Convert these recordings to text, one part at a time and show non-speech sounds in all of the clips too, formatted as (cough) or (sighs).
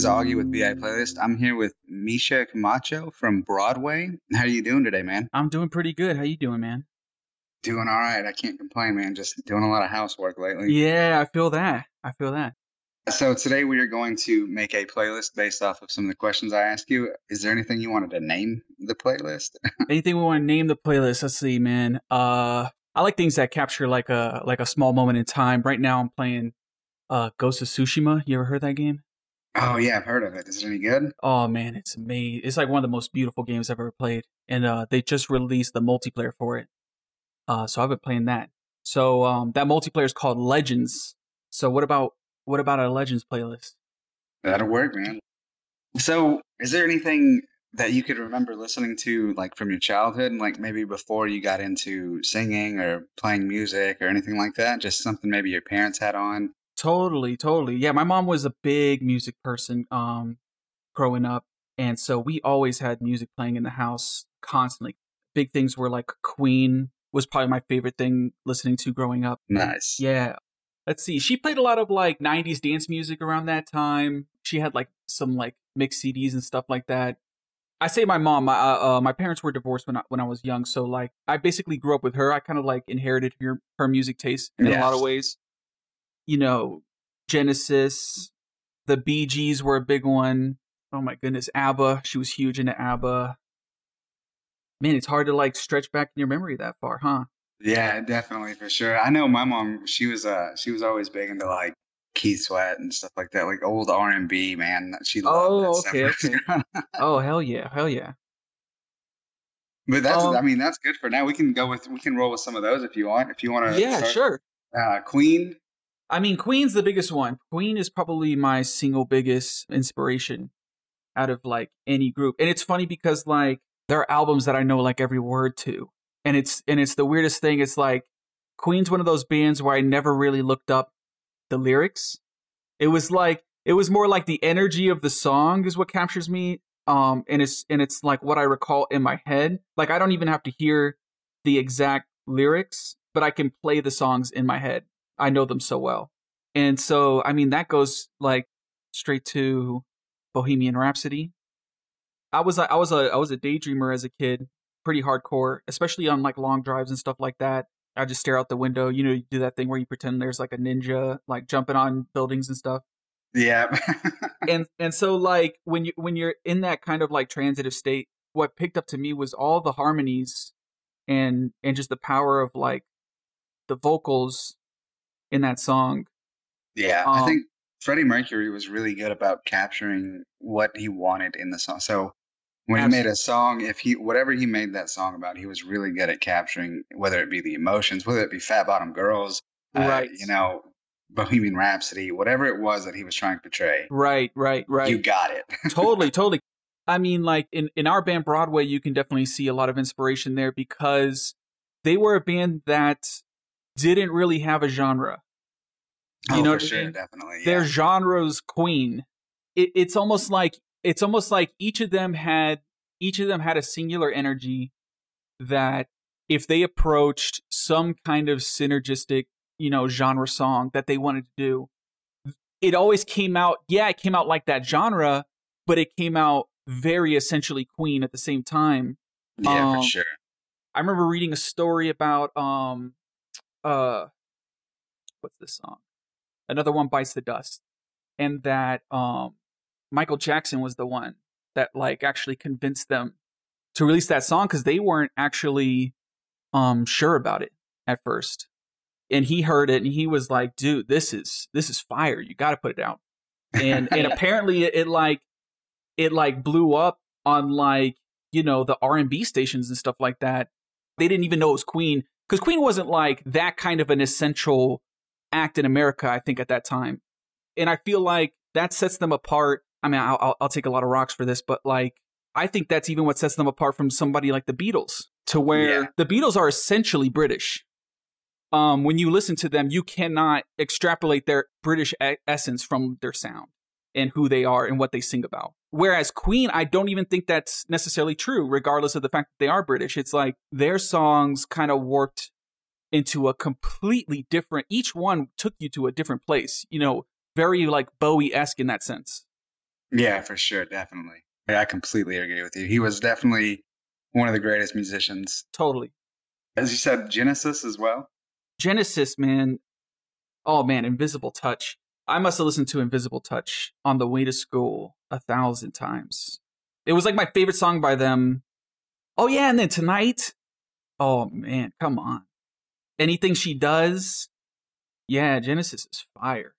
is Augie with VI Playlist. I'm here with Misha Camacho from Broadway. How are you doing today, man? I'm doing pretty good. How you doing, man? Doing all right. I can't complain, man. Just doing a lot of housework lately. Yeah, I feel that. I feel that. So today we are going to make a playlist based off of some of the questions I asked you. Is there anything you wanted to name the playlist? (laughs) Anything we want to name the playlist? Let's see, man. Uh, I like things that capture like a like a small moment in time. Right now, I'm playing uh Ghost of Tsushima. You ever heard that game? Oh yeah, I've heard of it. Is it any good? Oh man, it's amazing. It's like one of the most beautiful games I've ever played. And uh they just released the multiplayer for it. Uh so I've been playing that. So um that multiplayer is called Legends. So what about what about a Legends playlist? That'll work, man. So is there anything that you could remember listening to like from your childhood, and like maybe before you got into singing or playing music or anything like that? Just something maybe your parents had on? Totally, totally. Yeah, my mom was a big music person um growing up, and so we always had music playing in the house constantly. Big things were like Queen was probably my favorite thing listening to growing up. Nice. Yeah. Let's see. She played a lot of like 90s dance music around that time. She had like some like mixed CDs and stuff like that. I say my mom. My uh, uh, my parents were divorced when I, when I was young, so like I basically grew up with her. I kind of like inherited her her music taste in a lot of ways. You know, Genesis, the Bee Gees were a big one. Oh my goodness, ABBA. She was huge into ABBA. Man, it's hard to like stretch back in your memory that far, huh? Yeah, definitely for sure. I know my mom. She was uh she was always big into like Keith Sweat and stuff like that, like old R and B. Man, she loved Oh, stuff. okay, when she was okay. (laughs) Oh hell yeah, hell yeah. But that's Um, I mean that's good for now. We can go with we can roll with some of those if you want. If you want to. Yeah, sure. Uh, Queen. I mean, Queen's the biggest one. Queen is probably my single biggest inspiration out of like any group. And it's funny because like there are albums that I know like every word to. And it's and it's the weirdest thing. It's like Queen's one of those bands where I never really looked up the lyrics. It was like it was more like the energy of the song is what captures me. Um and it's and it's like what I recall in my head. Like I don't even have to hear the exact lyrics, but I can play the songs in my head. I know them so well. And so I mean that goes like straight to Bohemian Rhapsody. I was a, I was a I was a daydreamer as a kid, pretty hardcore, especially on like long drives and stuff like that. I just stare out the window. You know, you do that thing where you pretend there's like a ninja like jumping on buildings and stuff. Yeah. And and so like when you when you're in that kind of like transitive state, what picked up to me was all the harmonies and and just the power of like the vocals in that song. yeah. I Um, think Freddie Mercury was really good about capturing what he wanted in the song. So when he made a song, if he whatever he made that song about, he was really good at capturing whether it be the emotions, whether it be Fat Bottom Girls, uh, Right. you know, Bohemian Rhapsody, whatever it was that he was trying to portray. Right, right, right. You got it. totally, (laughs) totally. I mean, like in in our band Broadway, you can definitely see a lot of inspiration there because they were a band that didn't really have a genre. You oh, know for I sure, mean? definitely. Their Yeah. genre's queen. It, it's almost like it's almost like each of them had each of them had a singular energy that if they approached some kind of synergistic, you know, genre song that they wanted to do, it always came out. Yeah, it came out like that genre, but it came out very essentially Queen at the same time. yeah, um, for sure. I remember reading a story about um uh what's this song? Another one bites the dust. And that um Michael Jackson was the one that like actually convinced them to release that song cuz they weren't actually um sure about it at first. And he heard it and he was like, "Dude, this is this is fire. You got to put it out." And and (laughs) apparently it, it like it like blew up on like you know the r&b stations and stuff like that they didn't even know it was queen because queen wasn't like that kind of an essential act in america i think at that time and i feel like that sets them apart i mean i'll, I'll- take a lot of rocks for this but like i think that's even what sets them apart from somebody like the beatles to where Yeah. the beatles are essentially british um, when you listen to them you cannot extrapolate their british e- essence from their sound and who they are and what they sing about. Whereas Queen, I don't even think that's necessarily true, regardless of the fact that they are British. It's like their songs kind of warped into a completely different, each one took you to a different place, you know, very like Bowie esque in that sense. Yeah, for sure, definitely. I completely agree with you. He was definitely one of the greatest musicians. Totally. As you said, Genesis as well. Genesis, man. Oh man, Invisible Touch. I must have listened to Invisible Touch on the way to school a thousand times. It was like my favorite song by them. Oh yeah, and then tonight. Oh man, come on. Anything she does. Yeah, Genesis is fire.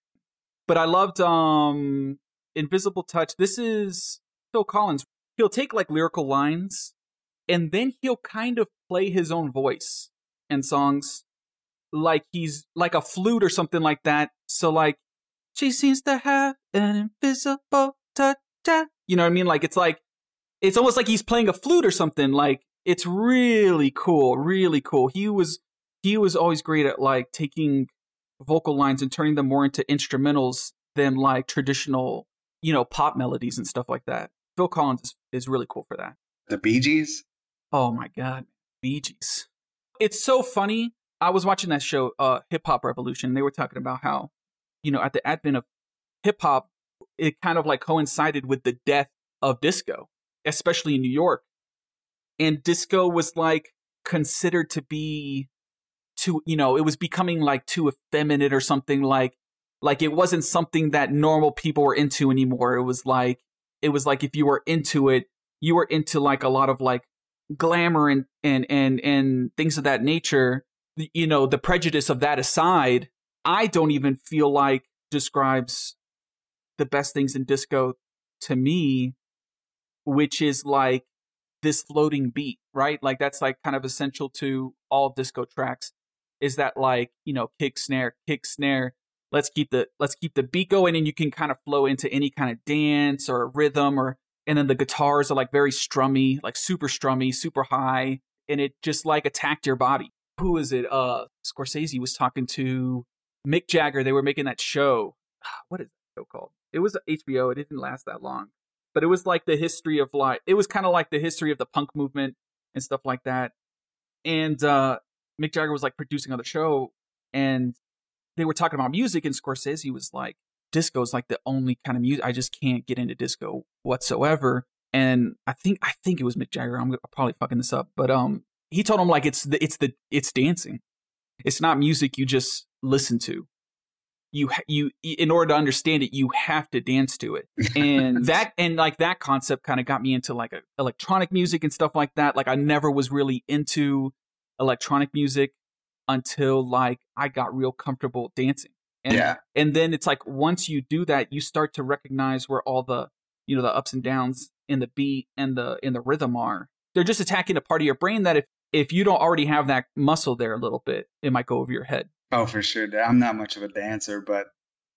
But I loved um Invisible Touch. This is Phil Collins. He'll take like lyrical lines and then he'll kind of play his own voice in songs like he's like a flute or something like that. So like she seems to have an invisible touch. You know what I mean? Like it's like it's almost like he's playing a flute or something. Like it's really cool, really cool. He was he was always great at like taking vocal lines and turning them more into instrumentals than like traditional, you know, pop melodies and stuff like that. Phil Collins is, is really cool for that. The Bee Gees. Oh my god, Bee Gees. It's so funny. I was watching that show, uh, Hip Hop Revolution. They were talking about how, you know, at the advent of hip hop, it kind of like coincided with the death of disco, especially in New York. And disco was like considered to be too, you know, it was becoming like too effeminate or something like like it wasn't something that normal people were into anymore. It was like it was like if you were into it, you were into like a lot of like glamour and and and and things of that nature you know the prejudice of that aside i don't even feel like describes the best things in disco to me which is like this floating beat right like that's like kind of essential to all disco tracks is that like you know kick snare kick snare let's keep the let's keep the beat going and you can kind of flow into any kind of dance or rhythm or and then the guitars are like very strummy, like super strummy, super high, and it just like attacked your body. Who is it? Uh, Scorsese was talking to Mick Jagger. They were making that show. (sighs) What is that show called? It was HBO. It didn't last that long, but it was like the history of like it was kind of like the history of the punk movement and stuff like that. And uh, Mick Jagger was like producing on the show, and they were talking about music, and Scorsese was like, "Disco is like the only kind of music I just can't get into disco whatsoever." And I think I think it was Mick Jagger. I'm probably fucking this up, but um, he told him like it's the it's the it's dancing. It's not music you just listen to. You you in order to understand it, you have to dance to it. And (laughs) that and like that concept kind of got me into like a, electronic music and stuff like that. Like I never was really into electronic music until like I got real comfortable dancing. And, Yeah. And then it's like once you do that, you start to recognize where all the you know the ups and downs in the beat and the in the rhythm are. They're just attacking a part of your brain that if if you don't already have that muscle there a little bit, it might go over your head. Oh, for sure. I'm not much of a dancer, but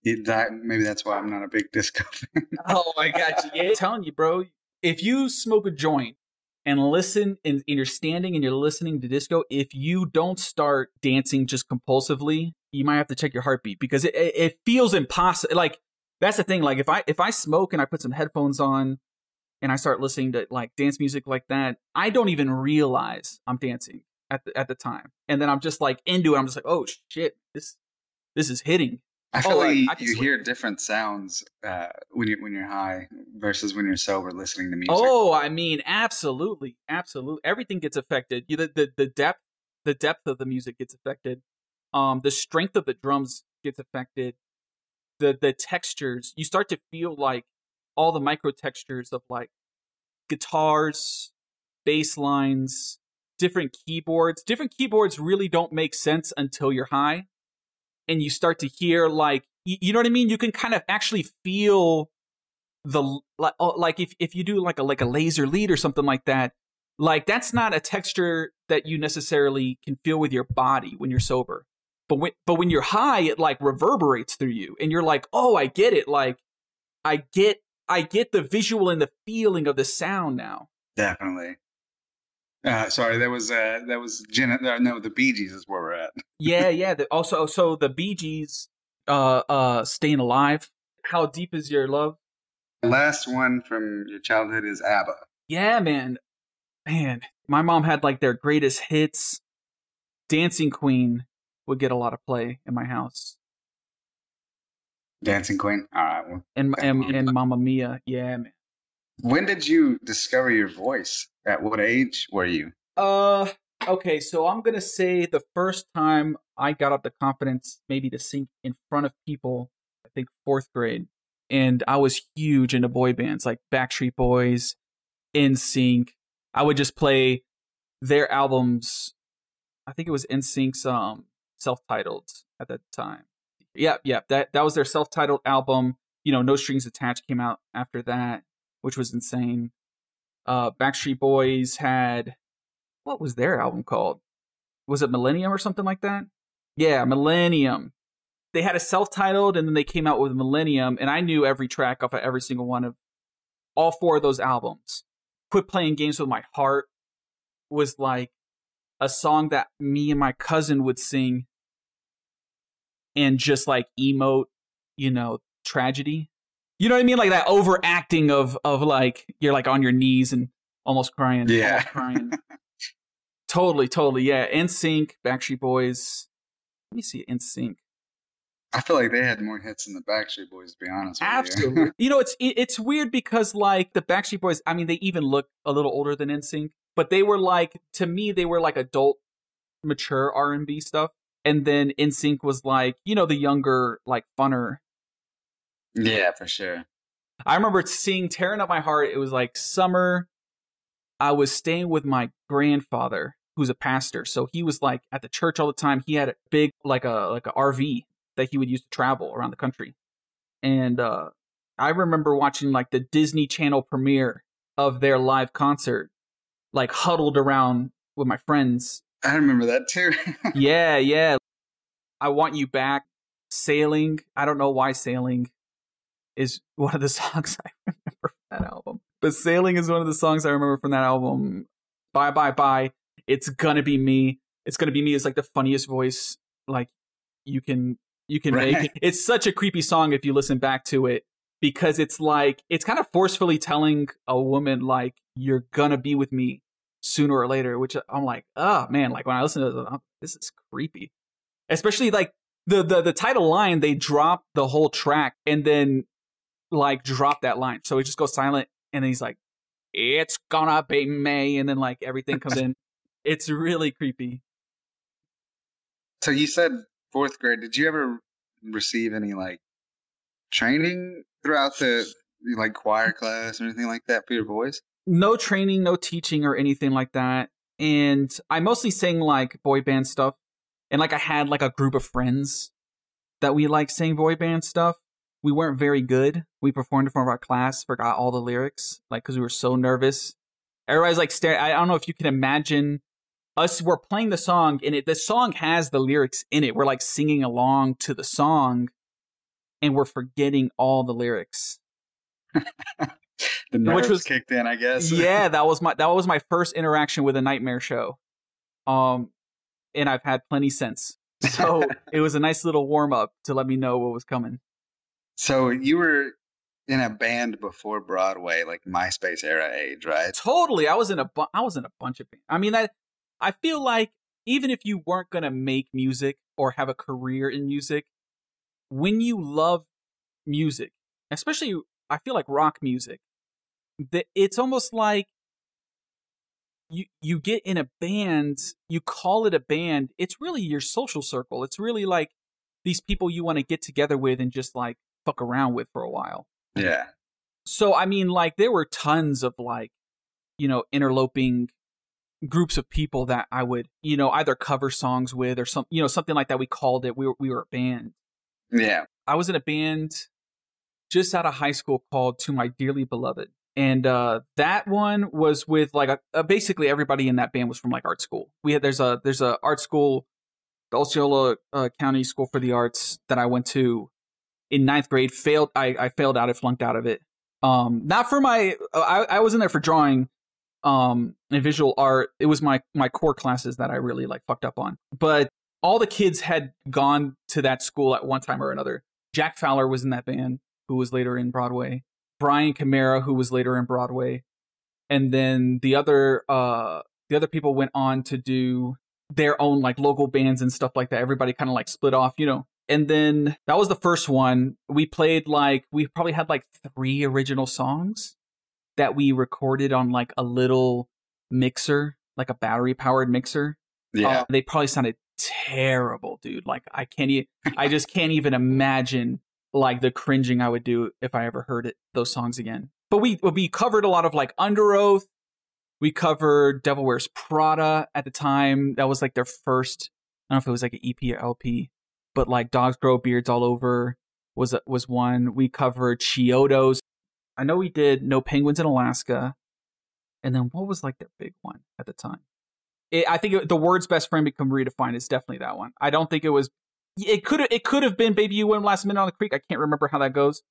it, that maybe that's why I'm not a big disco fan. (laughs) Oh, I got you. Yeah. I'm telling you, bro. If you smoke a joint and listen, and, and you're standing and you're listening to disco, if you don't start dancing just compulsively, you might have to check your heartbeat because it it, it feels impossible. Like that's the thing. Like if I if I smoke and I put some headphones on and I start listening to like dance music like that, I don't even realize I'm dancing at the at the time, and then I'm just like into it. I'm just like, oh shit, this this is hitting. I feel Oh, like I- I you swear. hear different sounds uh, when you when you're high versus when you're sober listening to music. Oh, I mean, absolutely, absolutely. Everything gets affected. You, the, the the depth, the depth of the music gets affected. Um, the strength of the drums gets affected. The the textures. You start to feel like all the micro textures of like guitars, bass lines, different keyboards. Different keyboards really don't make sense until you're high, and you start to hear like you, know what I mean. You can kind of actually feel the like oh, like if if you do like a like a laser lead or something like that like that's not a texture that you necessarily can feel with your body when you're sober but when but when you're high it like reverberates through you and you're like oh i get it like i get i get the visual and the feeling of the sound now Definitely. Uh, sorry, that was uh, that was Jen. Uh, no, the Bee Gees is where we're at. (laughs) yeah yeah the, also so the bee gees uh uh staying alive how deep is your love The Last one from your childhood is ABBA. Yeah, man. Man, my mom had like their greatest hits. Dancing Queen would get a lot of play in my house. Dancing Queen. All right. Well, And and, and Mamma Mia. Yeah, man. When did you discover your voice? At what age were you? Uh okay, so I'm to say the first time I got up the confidence maybe to sing in front of people, I think 4th grade. And I was huge into boy bands like Backstreet Boys, NSYNC. I would just play their albums. I think it was NSYNC's um self-titled at that time. Yeah, yeah, that that was their self-titled album. You know, No Strings Attached came out after that, which was insane. Uh Backstreet Boys had what was their album called? Was it Millennium or something like that? Yeah, Millennium. They had a self-titled and then they came out with Millennium and I knew every track off of every single one of all four of those albums. Quit playing games with my heart was like a song that me and my cousin would sing and just like emote, you know, tragedy. You know what I mean? Like that overacting of of like you're like on your knees and almost crying. Yeah. almost crying. totally, totally. Yeah. NSYNC, Backstreet Boys. Let me see NSYNC. I feel like they had more hits than the Backstreet Boys. To be honest, with you. Absolutely. you know, it's it- it's weird because like the Backstreet Boys, I mean, they even look a little older than NSYNC, but they were like to me, they were like adult, mature R and B stuff, and then NSYNC was like you know the younger, like funner. Yeah, for sure. I remember seeing "Tearing Up My Heart." It was like summer. I was staying with my grandfather, who's a pastor, so he was like at the church all the time. He had a big like a like a RV that he would use to travel around the country, and uh, I remember watching like the Disney Channel premiere of their live concert, like huddled around with my friends. I remember that too. (laughs) yeah, yeah. I want you back. Sailing. I don't know why sailing is one of the (laughs) songs I remember from that album. but Sailing is one of the songs I remember from that album. Bye bye bye. It's gonna be me. It's gonna be me is like the funniest voice like you can you can Right. make. It's such a creepy song if you listen back to it because it's like it's kind of forcefully telling a woman like you're gonna be with me sooner or later, which I'm like, oh man, like when I listen to this, I'm- this is creepy. Especially like the the the title line, they drop the whole track and then like drop that line. So it just goes silent and he's like, It's gonna be May, and then like everything comes in. (laughs) It's really creepy. So you said fourth grade. Did you ever receive any like training throughout the like choir class or anything like that for your voice? no training, no teaching or anything like that. And I mostly sang like boy band stuff. And like I had like a group of friends that we like sang boy band stuff. We weren't very good. We performed in front of our class, forgot all the lyrics, like because we were so nervous. Everybody's like staring. I don't know if you can imagine us. We're playing the song, and it the song has the lyrics in it. We're like singing along to the song, and we're forgetting all the lyrics. (laughs) The nerves Which was- kicked in, I guess. (laughs) yeah, that was my that was my first interaction with a nightmare show. Um and I've had plenty since. So (laughs) it was a nice little warm up to let me know what was coming. So you were in a band before Broadway, like MySpace era age, right? Totally. I was in a bu- I was in a bunch of bands. I mean I I feel like even if you weren't to make music or have a career in music, when you love music, especially I feel like rock music, that it's almost like you you get in a band, you call it a band, it's really your social circle. It's really like these people you want to get together with and just like fuck around with for a while. Yeah. So I mean, like there were tons of like, you know, interloping groups of people that I would, you know, either cover songs with or some, you know, something like that. We called it. We were we were a band. Yeah. I was in a band just out of high school called "To My Dearly Beloved," and uh, that one was with like a, uh, basically everybody in that band was from like art school. We had there's a there's a art school, the Osceola uh, County School for the Arts that I went to in ninth grade. Failed. I I failed out. I flunked out of it. Um, not for my. I I was in there for drawing, um, and visual art. It was my my core classes that I really like fucked up on. But all the kids had gone to that school at one time or another. Jack Fowler was in that band, who was later in Broadway. Brian Camara, who was later in Broadway, and then the other uh the other people went on to do their own like local bands and stuff like that. Everybody kind of like split off, you know. And then that was the first one. We played like we probably had like three original songs that we recorded on like a little mixer, like a battery powered mixer. Yeah. Uh, they probably sounded terrible, dude. Like I can't e- I just can't even imagine like the cringing I would do if I ever heard it those songs again. But we we covered a lot of like Underoath. We covered Devil Wears Prada at the time. That was like their first. I don't know if it was like an EP or LP, but like Dogs Grow Beards All Over was was one. We covered Chiodos. I know we did No Penguins in Alaska, and then what was like their big one at the time? It, I think it, the words "best friend become redefined" is definitely that one. I don't think it was. It could it could have been "Baby You Went Last Minute on the Creek." I can't remember how that goes.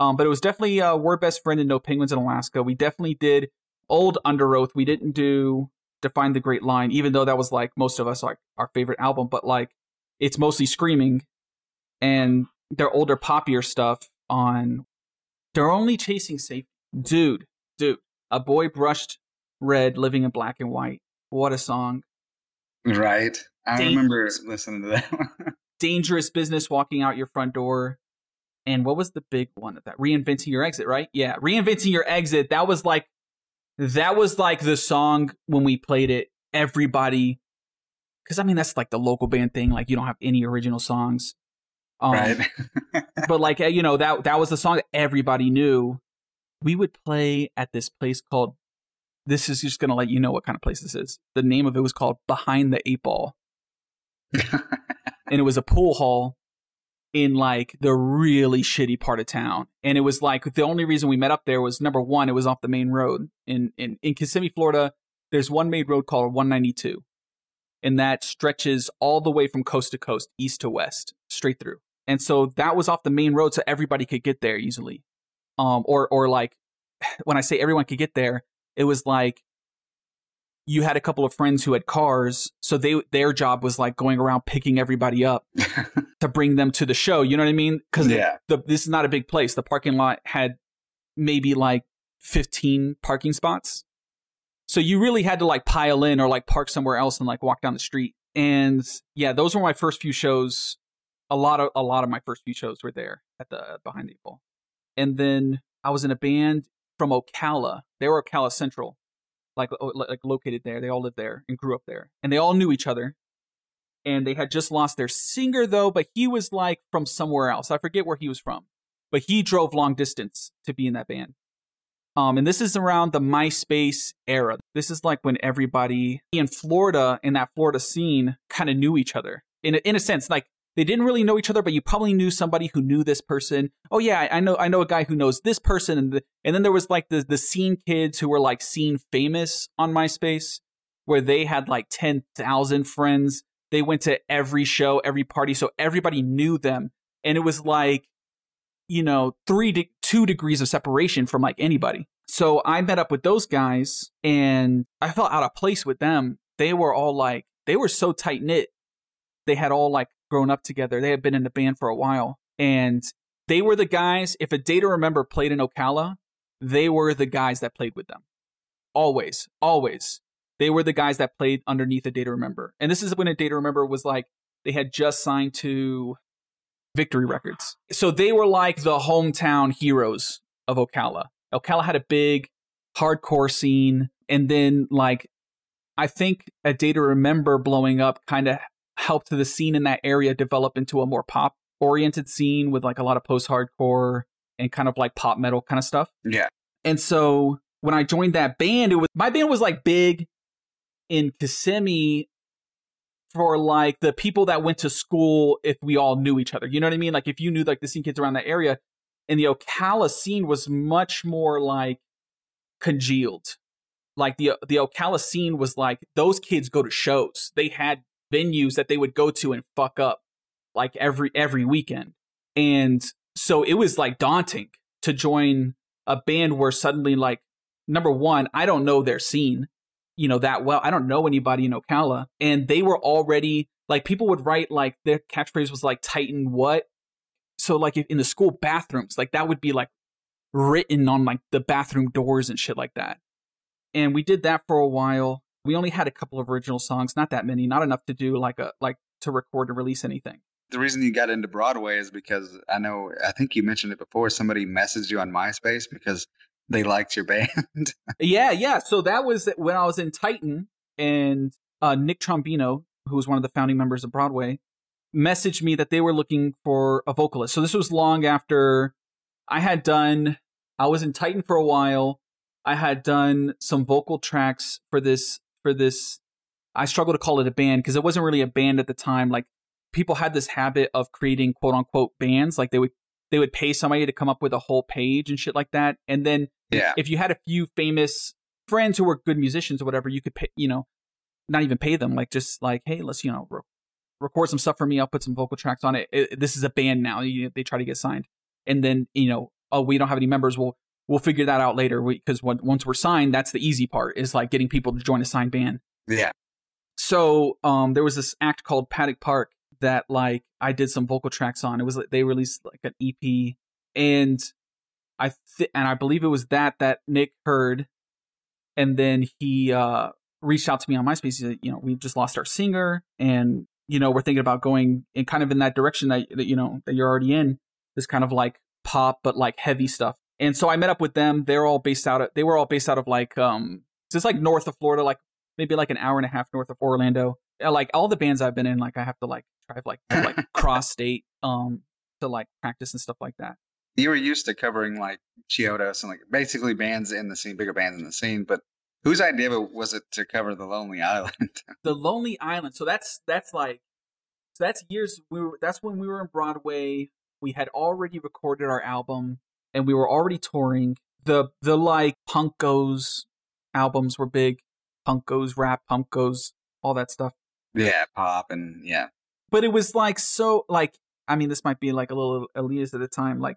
Um, but it was definitely uh, "Word Best Friend" and "No Penguins in Alaska." We definitely did old Underoath. We didn't do "Define the Great Line," even though that was like most of us like our favorite album. But like, it's mostly screaming, and their older poppier stuff on. They're only chasing safety, dude. Dude, a boy brushed red, living in black and white. What a song! Right. I remember listening to that one. (laughs) dangerous business walking out your front door. And what was the big one of that? Reinventing your exit, right? Yeah, reinventing your exit. That was like that was like the song when we played it. Everybody, because I mean that's like the local band thing. Like you don't have any original songs, um, right. (laughs) but like uh, you know that that was the song that everybody knew. We would play at this place called. This is just gonna let you know what kind of place this is. The name of it was called Behind the Eight Ball and it was a pool hall in like the really shitty part of town. And it was like the only reason we met up there was number one, it was off the main road in in in Kissimmee, Florida. There's one main road called 192, and that stretches all the way from coast to coast, east to west, straight through. And so that was off the main road, so everybody could get there easily. Um, or or like (sighs) when I say everyone could get there, it was like you had a couple of friends who had cars, so they their job was like going around picking everybody up (laughs) to bring them to the show. You know what I mean? Because yeah. the this is not a big place. The parking lot had maybe like 15 parking spots. So you really had to like pile in or like park somewhere else and like walk down the street. And yeah, those were my first few shows. A lot of a lot of my first few shows were there at the behind the Ball. And then I was in a band from Ocala. They were Ocala Central, like like located there. They all lived there and grew up there, and they all knew each other. And they had just lost their singer though, but he was like from somewhere else. I forget where he was from, but he drove long distance to be in that band. Um, and this is around the MySpace era. This is like when everybody in Florida, in that Florida scene, kind of knew each other. In a, in a sense, like they didn't really know each other, but you probably knew somebody who knew this person. Oh yeah, I know I know a guy who knows this person, and the, and then there was like the the scene kids who were like scene famous on MySpace, where they had like ten thousand friends. They went to every show, every party, so everybody knew them, and it was like you know, three de- two degrees of separation from like anybody. So I met up with those guys and I felt out of place with them. They were all like they were so tight knit. They had all like grown up together. They had been in the band for a while. And they were the guys, if a day to remember played in Ocala, they were the guys that played with them. Always, always. They were the guys that played underneath a day to remember. And this is when a day to remember was like they had just signed to Victory Records. So they were like the hometown heroes of Ocala. Ocala had a big hardcore scene. And then, like, I think A Day to Remember blowing up kind of helped the scene in that area develop into a more pop oriented scene with like a lot of post hardcore and kind of like pop metal kind of stuff. Yeah. And so when I joined that band, it was my band was like big in Kissimmee for like the people that went to school if we all knew each other. You know what I mean? Like if you knew like the scene kids around that area. And the Ocala scene was much more like congealed. Like the the Ocala scene was like those kids go to shows. They had venues that they would go to and fuck up like every every weekend. And so it was like daunting to join a band where suddenly like number one, I don't know their scene, you know, that well. I don't know anybody in Ocala. And they were already like people would write like their catchphrase was like Titan what? So like in the school bathrooms, like that would be like written on like the bathroom doors and shit like that. And we did that for a while. We only had a couple of original songs, not that many, not enough to do like a like to record and release anything. The reason you got into Broadway is because I know I think you mentioned it before. Somebody messaged you on MySpace because they liked your band. (laughs) Yeah, yeah. So that was when I was in Titan, and uh, Nick Trombino, who was one of the founding members of Broadway, messaged me that they were looking for a vocalist. So this was long after I had done. I was in Titan for a while. I had done some vocal tracks for this for this. I struggle to call it a band because it wasn't really a band at the time. Like people had this habit of creating quote unquote bands. Like they would they would pay somebody to come up with a whole page and shit like that. And then yeah. if you had a few famous friends who were good musicians or whatever, you could pay, you know, not even pay them, like just like, hey, let's, you know, re- record some stuff for me. I'll put some vocal tracks on it. it this is a band now. You, they try to get signed. And then, you know, oh, we don't have any members. We'll, we'll figure that out later. Because once we're signed, that's the easy part is like getting people to join a signed band. Yeah. So um, there was this act called Paddock Park that like I did some vocal tracks on. It was like they released like an EP, and I th- and I believe it was that that Nick heard, and then he uh, reached out to me on MySpace. He said, you know, we just lost our singer, and you know, we're thinking about going in kind of in that direction that, that you know that you're already in. This kind of like pop, but like heavy stuff. And so I met up with them. They're all based out of. They were all based out of like um, just like north of Florida, like maybe like an hour and a half north of Orlando. Like all the bands I've been in, like I have to like drive like like (laughs) cross state um to like practice and stuff like that. You were used to covering like Chiodos and like basically bands in the scene, bigger bands in the scene, but whose idea was it to cover the Lonely Island? (laughs) The Lonely Island. So that's that's like so that's years we were that's when we were in Broadway. We had already recorded our album and we were already touring. The the like Punk Goes albums were big. Punk Goes, rap Punk Goes, all that stuff. yeah, pop and yeah. But it was like so like I mean this might be like a little elitist at the time like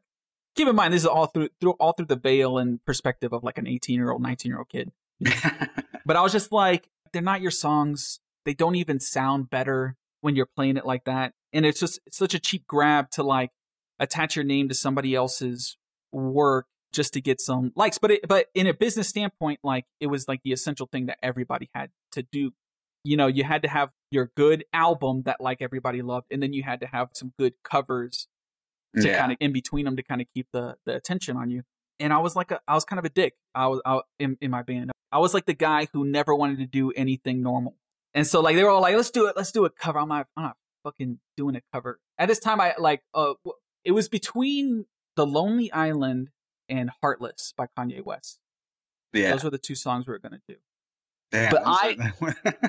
Keep in mind, this is all through, through all through the veil and perspective of like an 18 year old, 19 year old kid. (laughs) But I was just like, they're not your songs. They don't even sound better when you're playing it like that. And it's just it's such a cheap grab to like attach your name to somebody else's work just to get some likes. But it, but in a business standpoint, like it was like the essential thing that everybody had to do. You know, you had to have your good album that like everybody loved, and then you had to have some good covers to yeah. kind of in between them to kind of keep the the attention on you. And I was like, a, I was kind of a dick. I was I, in in my band. I was like the guy who never wanted to do anything normal. And so like they were all like, let's do it, let's do a cover. I'm not, I'm not fucking doing a cover. At this time, I like, uh, it was between The Lonely Island and Heartless by Kanye West. yeah. Those were the two songs we were gonna do. Damn, but I,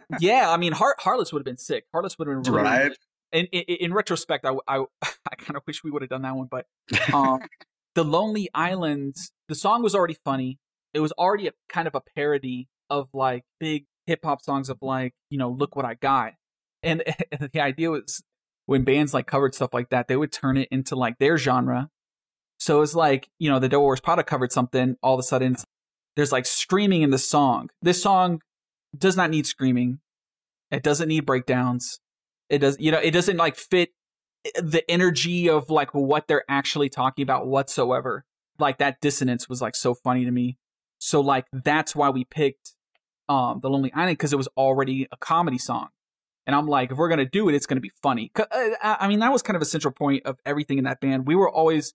(laughs) Yeah, I mean, Heart Heartless would have been sick. Heartless would have been really. right. In, in, in retrospect, I, I, (laughs) I kind of wish we would have done that one, but um, (laughs) the Lonely Island, the song was already funny. It was already a kind of a parody of like big hip hop songs of like, you know, look what I got. And, and the idea was when bands like covered stuff like that, they would turn it into like their genre. So it's like, you know, the Devil Wears Prada covered something, all of a sudden it's- there's like screaming in the song. This song does not need screaming. It doesn't need breakdowns. It does, you know, it doesn't like fit the energy of like what they're actually talking about whatsoever. Like that dissonance was like so funny to me. So like that's why we picked um The Lonely Island because it was already a comedy song. And I'm like, if we're gonna do it, it's gonna be funny. I I mean, that was kind of a central point of everything in that band. We were always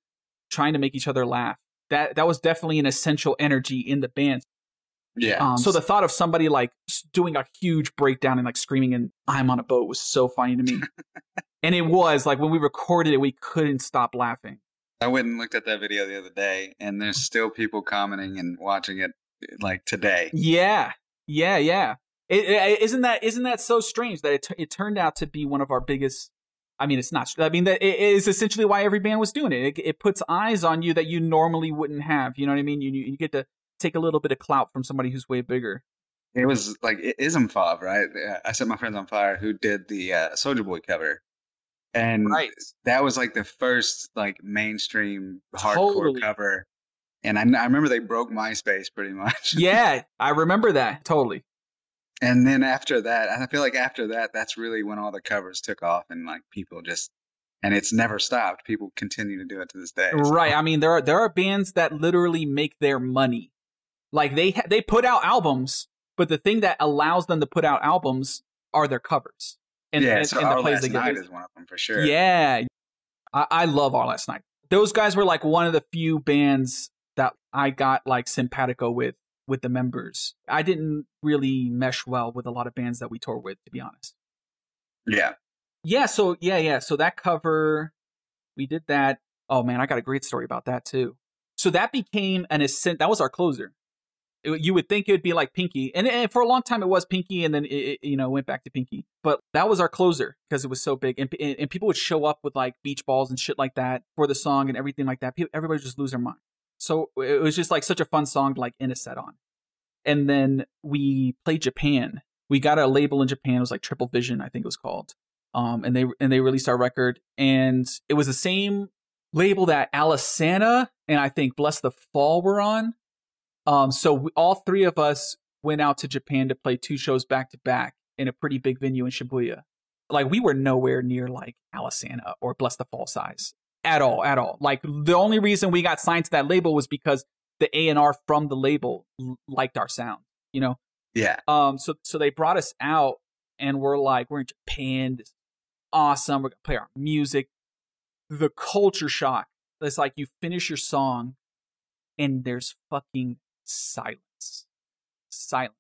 trying to make each other laugh. That that was definitely an essential energy in the band. Yeah. Um, so the thought of somebody like doing a huge breakdown and like screaming and I'm on a boat was so funny to me. (laughs) and it was like when we recorded it, we couldn't stop laughing. I went and looked at that video the other day, and there's still people commenting and watching it like today. Yeah, yeah, yeah. It, it, isn't that isn't that so strange that it, t- it turned out to be one of our biggest. I mean, it's not. I mean, that it is essentially why every band was doing it. it. It puts eyes on you that you normally wouldn't have. You know what I mean? You you get to take a little bit of clout from somebody who's way bigger. It was like I- ISMFOF, right? Uh, I set my friends on fire who did the uh, Soulja Boy cover, and that was like the first like mainstream hardcore Totally. cover. And I, I remember they broke MySpace pretty much. Yeah, (laughs) I remember that totally. And then after that, I feel like after that, that's really when all the covers took off, and like people just, and it's never stopped. People continue to do it to this day. So- Right. I mean, there are there are bands that literally make their money. Like they ha- they put out albums, but the thing that allows them to put out albums are their covers. And, yeah, and, so and Our the plays Last Night is one of them for sure. Yeah, I, I love Our Last Night. Those guys were like one of the few bands that I got like simpatico with with the members. I didn't really mesh well with a lot of bands that we toured with, to be honest. yeah. Yeah, so yeah, yeah. So that cover, we did that. Oh man, I got a great story about that too. So that became an ascent. That was our closer. It- you would think it would be like Pinky, and, and for a long time it was Pinky, and then it, it, you know went back to Pinky. But that was our closer because it was so big, and, and and people would show up with like beach balls and shit like that for the song and everything like that. People, everybody would just lose their mind. So it was just like such a fun song to like end a set on. And then we played Japan. We got a label in Japan. It was like Triple Vision, I think it was called um, and they and they released our record, and it was the same label that Alesana and I think Bless the Fall were on. Um, so we, all three of us went out to Japan to play two shows back to back in a pretty big venue in Shibuya. Like we were nowhere near like Alesana or Blessthefall size at all, at all. Like the only reason we got signed to that label was because the A and R from the label liked our sound. You know, Yeah. um, so so they brought us out, and we're like, we're in Japan. This is awesome. We're gonna play our music. The culture shock. It's like you finish your song, and there's fucking silence, silence.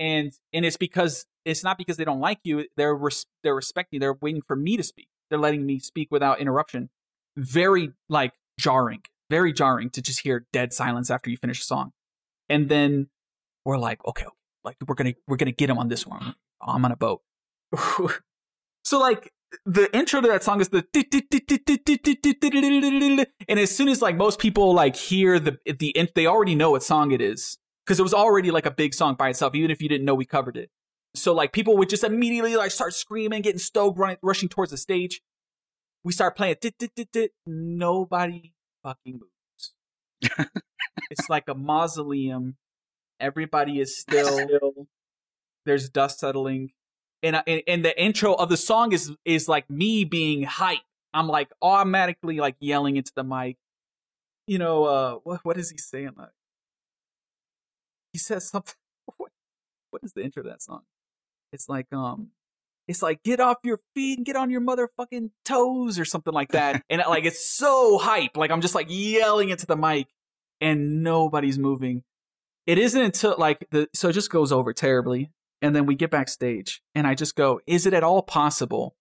And and it's because it's not because they don't like you. They're res- they're respecting. They're waiting for me to speak. They're letting me speak without interruption. Very like jarring. Very jarring to just hear dead silence after you finish a song. And then we're like, okay, like we're gonna we're gonna get him on this one. I'm on a boat. so like the intro to that song is the and as soon as like most people like hear the the they already know what song it is because it was already like a big song by itself even if you didn't know we covered it so like people would just immediately like start screaming getting stoked running rushing towards the stage we start playing dit, dit, dit, dit. nobody fucking moves. (laughs) it's like a mausoleum. Everybody is (laughs) still. There's dust settling, and, and and the intro of the song is is like me being hype. I'm like automatically like yelling into the mic. You know, uh, what what is he saying? Like, he says something. (laughs) What, what is the intro to that song? It's like um, it's like get off your feet and get on your motherfucking toes or something like that. (laughs) and like it's so hype. Like I'm just like yelling into the mic, and nobody's moving. It isn't until like the so it just goes over terribly, and then we get backstage, and I just go, is it at all possible?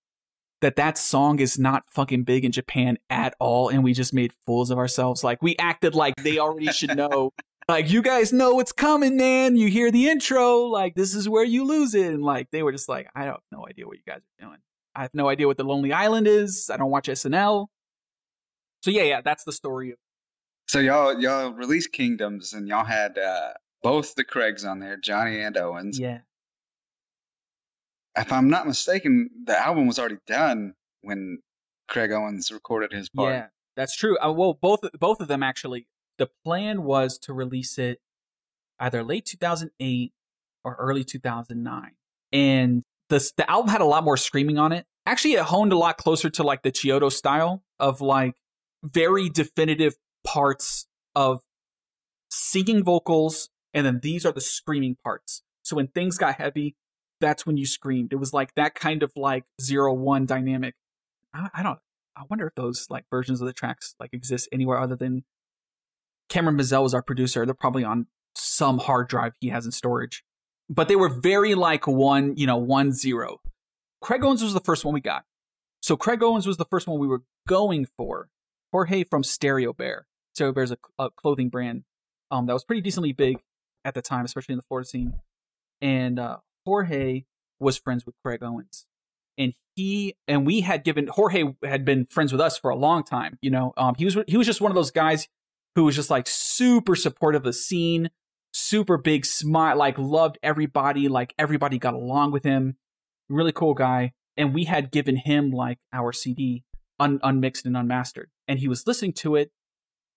That that song is not fucking big in Japan at all, and we just made fools of ourselves. Like we acted like they already should know (laughs) (laughs) like you guys know what's coming, man. You hear the intro, like this is where you lose it, and like they were just like, I have no idea what you guys are doing. I have no idea what the Lonely Island is. I don't watch SNL. So yeah, yeah, that's the story of So y'all y'all released Kingdoms and y'all had uh, both the Craigs on there, Jonny and Owens. yeah, If I'm not mistaken, the album was already done when Craig Owens recorded his part. yeah, that's true. Uh, well, both both of them actually. The plan was to release it either late 2008 or early 2009, and the the album had a lot more screaming on it. Actually, it honed a lot closer to like the Chiodo style of like very definitive parts of singing vocals, and then these are the screaming parts. So when things got heavy, that's when you screamed. It was like that kind of like zero one dynamic. I, I don't. I wonder if those like versions of the tracks like exist anywhere other than Cameron Mizell was our producer. They're probably on some hard drive he has in storage. But they were very like one, you know, one zero. Craig Owens was the first one we got. So Craig Owens was the first one we were going for. Jorge from Stereo Bear. Stereo Bear is a, a clothing brand um, that was pretty decently big at the time, especially in the Florida scene. And uh, Jorge was friends with Craig Owens, and he and we had given Jorge had been friends with us for a long time. You know, um, he was he was just one of those guys who was just like super supportive of the scene, super big smile, like loved everybody, like everybody got along with him. Really cool guy. And we had given him like our CD un- unmixed and unmastered, and he was listening to it,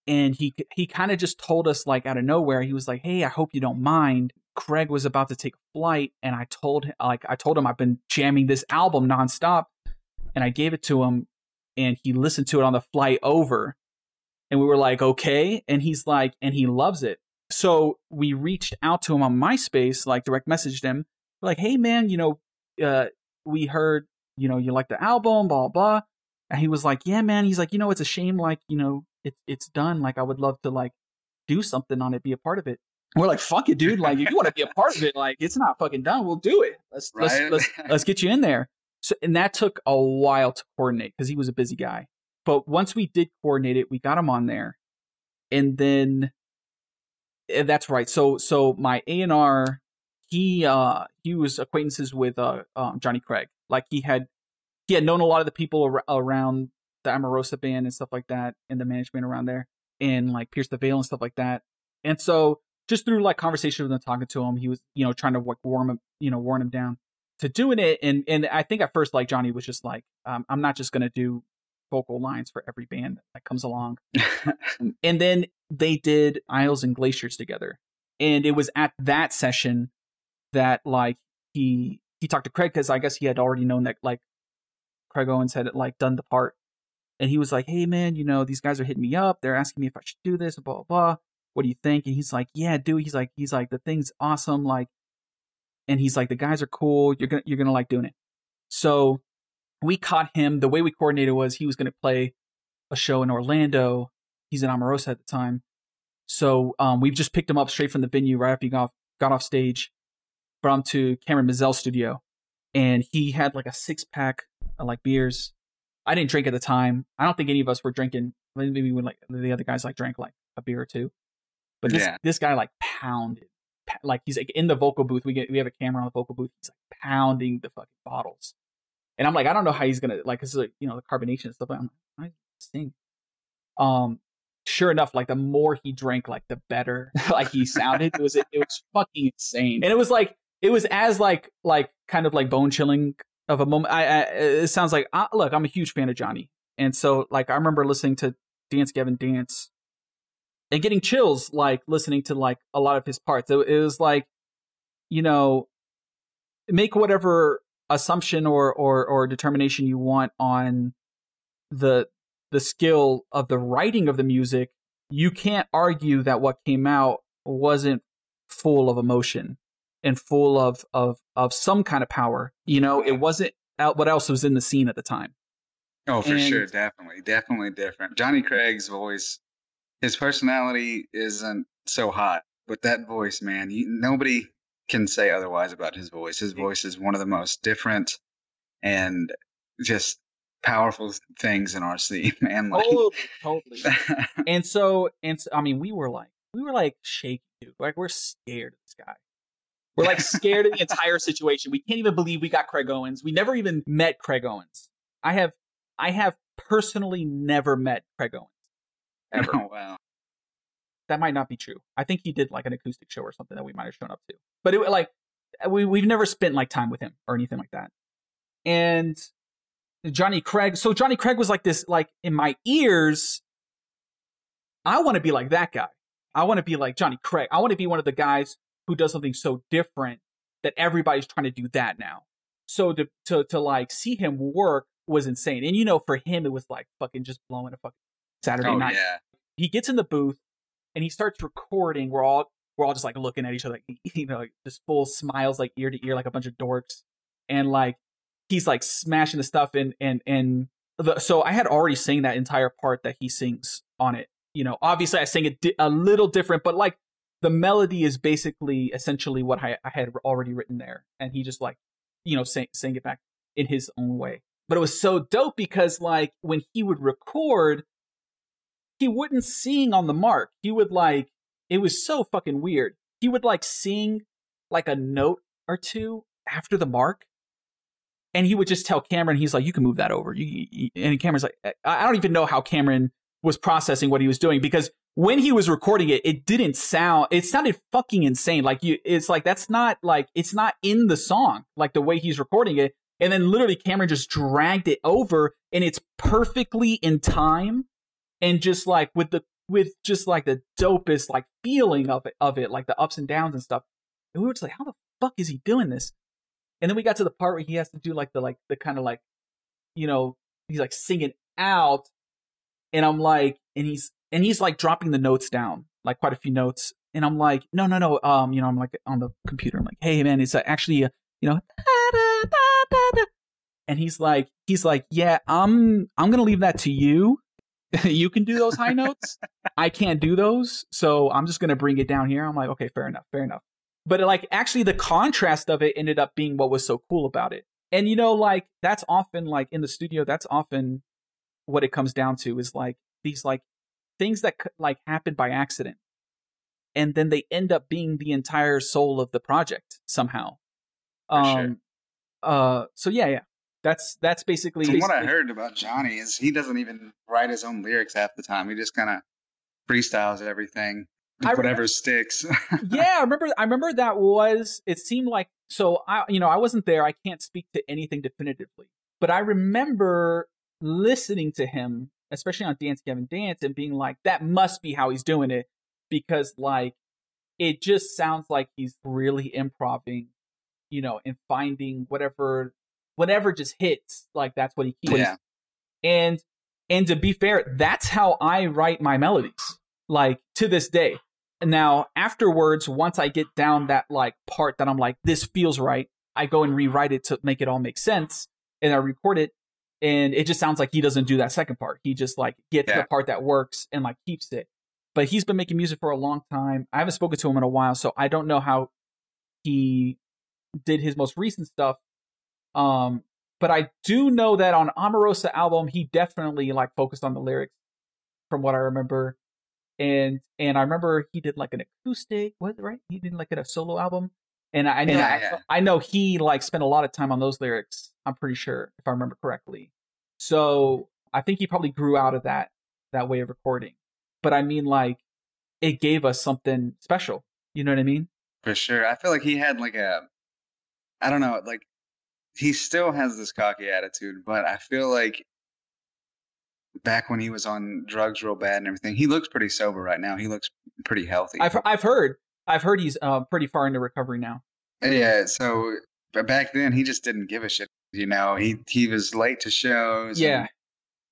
and he he kind of just told us like out of nowhere, he was like, "Hey, I hope you don't mind." Craig was about to take flight, and I told him like I told him I've been jamming this album nonstop, and I gave it to him, and he listened to it on the flight over, and we were like, "Okay," and he's like, and he loves it. So we reached out to him on MySpace, like direct messaged him, We're like, "Hey, man, you know, uh, we heard you know you like the album, blah blah." And he was like, "Yeah, man." He's like, "You know, it's a shame, like you know, it, it's done. Like I would love to like do something on it, be a part of it." We're like, "Fuck it, dude! Like if you want to be a part of it, like it's not fucking done. We'll do it. Let's Right? let's let's let's get you in there." So and that took a while to coordinate because he was a busy guy. But once we did coordinate it, we got him on there, and then and that's right. So so my A and R, he uh he was acquaintances with uh um, Jonny Craig. Like he had he had known a lot of the people ar- around the Emarosa band and stuff like that, and the management around there, and like Pierce the Veil and stuff like that. And so just through like conversation with him, talking to him, he was you know trying to like warm him, you know, warn him down to doing it. And and I think at first like Jonny was just like, um, I'm not just gonna do vocal lines for every band that comes along. (laughs) Um, and then they did Isles and Glaciers together. And it was at that session that like he he talked to Craig because I guess he had already known that like Craig Owens had like done the part. And he was like, Hey man, you know, these guys are hitting me up. They're asking me if I should do this, blah blah blah. What do you think? And he's like, Yeah, dude. He's like, he's like, the thing's awesome. Like and he's like, the guys are cool. You're gonna you're gonna like doing it. So we caught him. The way we coordinated was he was gonna play a show in Orlando. He's in Emarosa at the time. So um, we just picked him up straight from the venue right after he got off, got off stage, brought him to Cameron Mizell's studio, and he had like a six pack of like beers. I didn't drink at the time. I don't think any of us were drinking. Maybe when like the other guys like drank like a beer or two, but this Yeah. this guy like pounded, like he's like in the vocal booth. We get we have a camera on the vocal booth. He's like pounding the fucking bottles, and I'm like, I don't know how he's gonna like. Cause like you know the carbonation and stuff. I'm like, I sing. Um, sure enough, like the more he drank, like the better (laughs) like he sounded. It was it was fucking insane, and it was like it was as like like kind of like bone chilling of a moment. I, I it sounds like uh, look, I'm a huge fan of Jonny, and so like I remember listening to Dance Gavin Dance and getting chills like listening to like a lot of his parts. It, it was like, you know, make whatever assumption or or or determination you want on the the skill of the writing of the music. You can't argue that what came out wasn't full of emotion and full of of of some kind of power. You know, it wasn't out what else was in the scene at the time. Oh, for And- sure, definitely, definitely different. Jonny Craig's voice, his personality isn't so hot, but that voice, man, you, nobody can say otherwise about his voice. His voice is one of the most different and just powerful things in our scene, (laughs) man. Like, Totally, totally. (laughs) and so and so, I mean, we were like we were like shaky, dude. Like we're scared of this guy. We're like scared of the entire situation. We can't even believe we got Craig Owens. We never even met Craig Owens. I have I have personally never met Craig Owens. Ever. oh (laughs) wow, that might not be true. I think he did like an acoustic show or something that we might have shown up to. But it like uh, we we've never spent like time with him or anything like that. And Jonny Craig, so Jonny Craig was like this like in my ears I want to be like that guy. I want to be like Jonny Craig. I want to be one of the guys who does something so different that everybody's trying to do that now. So to to to like see him work was insane. And you know for him it was like fucking just blowing a fucking Saturday oh night yeah, he gets in the booth and he starts recording. We're all we're all just like looking at each other, like, (laughs) you know, like, just full smiles, like ear to ear, like a bunch of dorks, and like he's like smashing the stuff in and and the, so I had already sang that entire part that he sings on it. You know, obviously I sang it di- a little different, but like the melody is basically essentially what I, I had already written there, and he just like you know sang sang it back in his own way. But it was so dope because like when he would record he wouldn't sing on the mark. He would like it was so fucking weird. He would like sing like a note or two after the mark. And he would just tell Cameron, he's like, "You can move that over." You, you- and Cameron's like, I I don't even know how Cameron was processing what he was doing because when he was recording it, it didn't sound. It sounded fucking insane. Like you, it's like that's not like it's not in the song like the way he's recording it. And then literally Cameron just dragged it over, and it's perfectly in time and just like with the with just like the dopest like feeling of it of it like the ups and downs and stuff and we were just like how the fuck is he doing this? And then we got to the part where he has to do like the like the kind of like you know he's like singing out and i'm like and he's and he's like dropping the notes down like quite a few notes and i'm like no no no um you know i'm like on the computer i'm like hey man it's uh, actually a, you know and he's like he's like yeah i'm i'm gonna leave that to you (laughs) you can do those high notes. I can't do those, so I'm just gonna bring it down here. I'm like, okay, fair enough, fair enough. But like, actually, the contrast of it ended up being what was so cool about it. And you know, like that's often like in the studio, that's often what it comes down to is like these like things that like happen by accident, and then they end up being the entire soul of the project somehow. For sure. Um, uh, so yeah, yeah, that's that's basically From what I heard about Jonny is he doesn't even write his own lyrics half the time. He just kind of freestyles everything, whatever sticks. (laughs) yeah, I remember. I remember that was. It seemed like so. I, you know, I wasn't there. I can't speak to anything definitively, but I remember listening to him, especially on Dance Gavin Dance, and being like, "That must be how he's doing it," because like it just sounds like he's really improving, you know, and finding whatever, whatever just hits. Like that's what he keeps. yeah, And and to be fair, that's how I write my melodies. Like to this day. Now, afterwards, once I get down that like part that I'm like, this feels right, I go and rewrite it to make it all make sense, and I record it, and it just sounds like he doesn't do that second part. He just like gets Yeah. the part that works and like keeps it. But he's been making music for a long time. I haven't spoken to him in a while, so I don't know how he did his most recent stuff. Um, but I do know that on Emarosa album, he definitely like focused on the lyrics, from what I remember. And and I remember he did like an acoustic, was it right? He did like it a solo album, and I, I know Yeah, I, yeah. I know he like spent a lot of time on those lyrics. I'm pretty sure if I remember correctly. So I think he probably grew out of that that way of recording. But I mean, like, it gave us something special. You know what I mean? for sure. I feel like he had like a, I don't know, like he still has this cocky attitude, but I feel like back when he was on drugs real bad and everything. He looks pretty sober right now. He looks pretty healthy. I've I've heard I've heard he's uh, pretty far into recovery now. yeah. So, but back then he just didn't give a shit. You know, he he was late to shows. Yeah,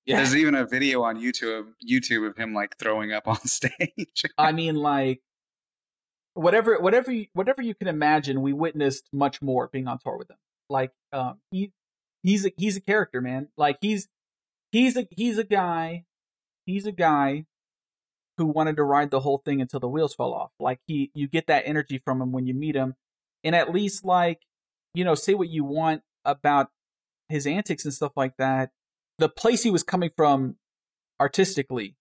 yeah. There's even a video on YouTube YouTube of him like throwing up (laughs) on stage. I mean, like whatever, whatever, you, whatever you can imagine, we witnessed much more being on tour with him. Like, um, he, he's a he's a character, man. Like he's he's a he's a guy, he's a guy who wanted to ride the whole thing until the wheels fell off. Like he, you get that energy from him when you meet him, and at least like, you know, say what you want about his antics and stuff like that. The place he was coming from artistically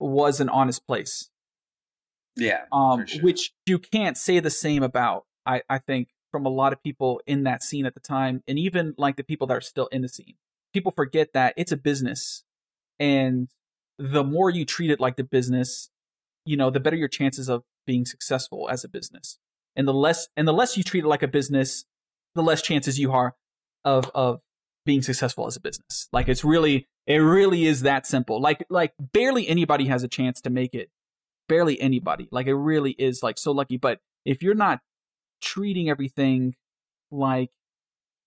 was an honest place yeah. um, sure. which you can't say the same about. I, I think from a lot of people in that scene at the time, and even like the people that are still in the scene, people forget that it's a business, and the more you treat it like the business, you know, the better your chances of being successful as a business, and the less and the less you treat it like a business, the less chances you are of of being successful as a business. Like it's really it really is that simple. Like like barely anybody has a chance to make it barely anybody. Like it really is like so lucky. But if you're not treating everything like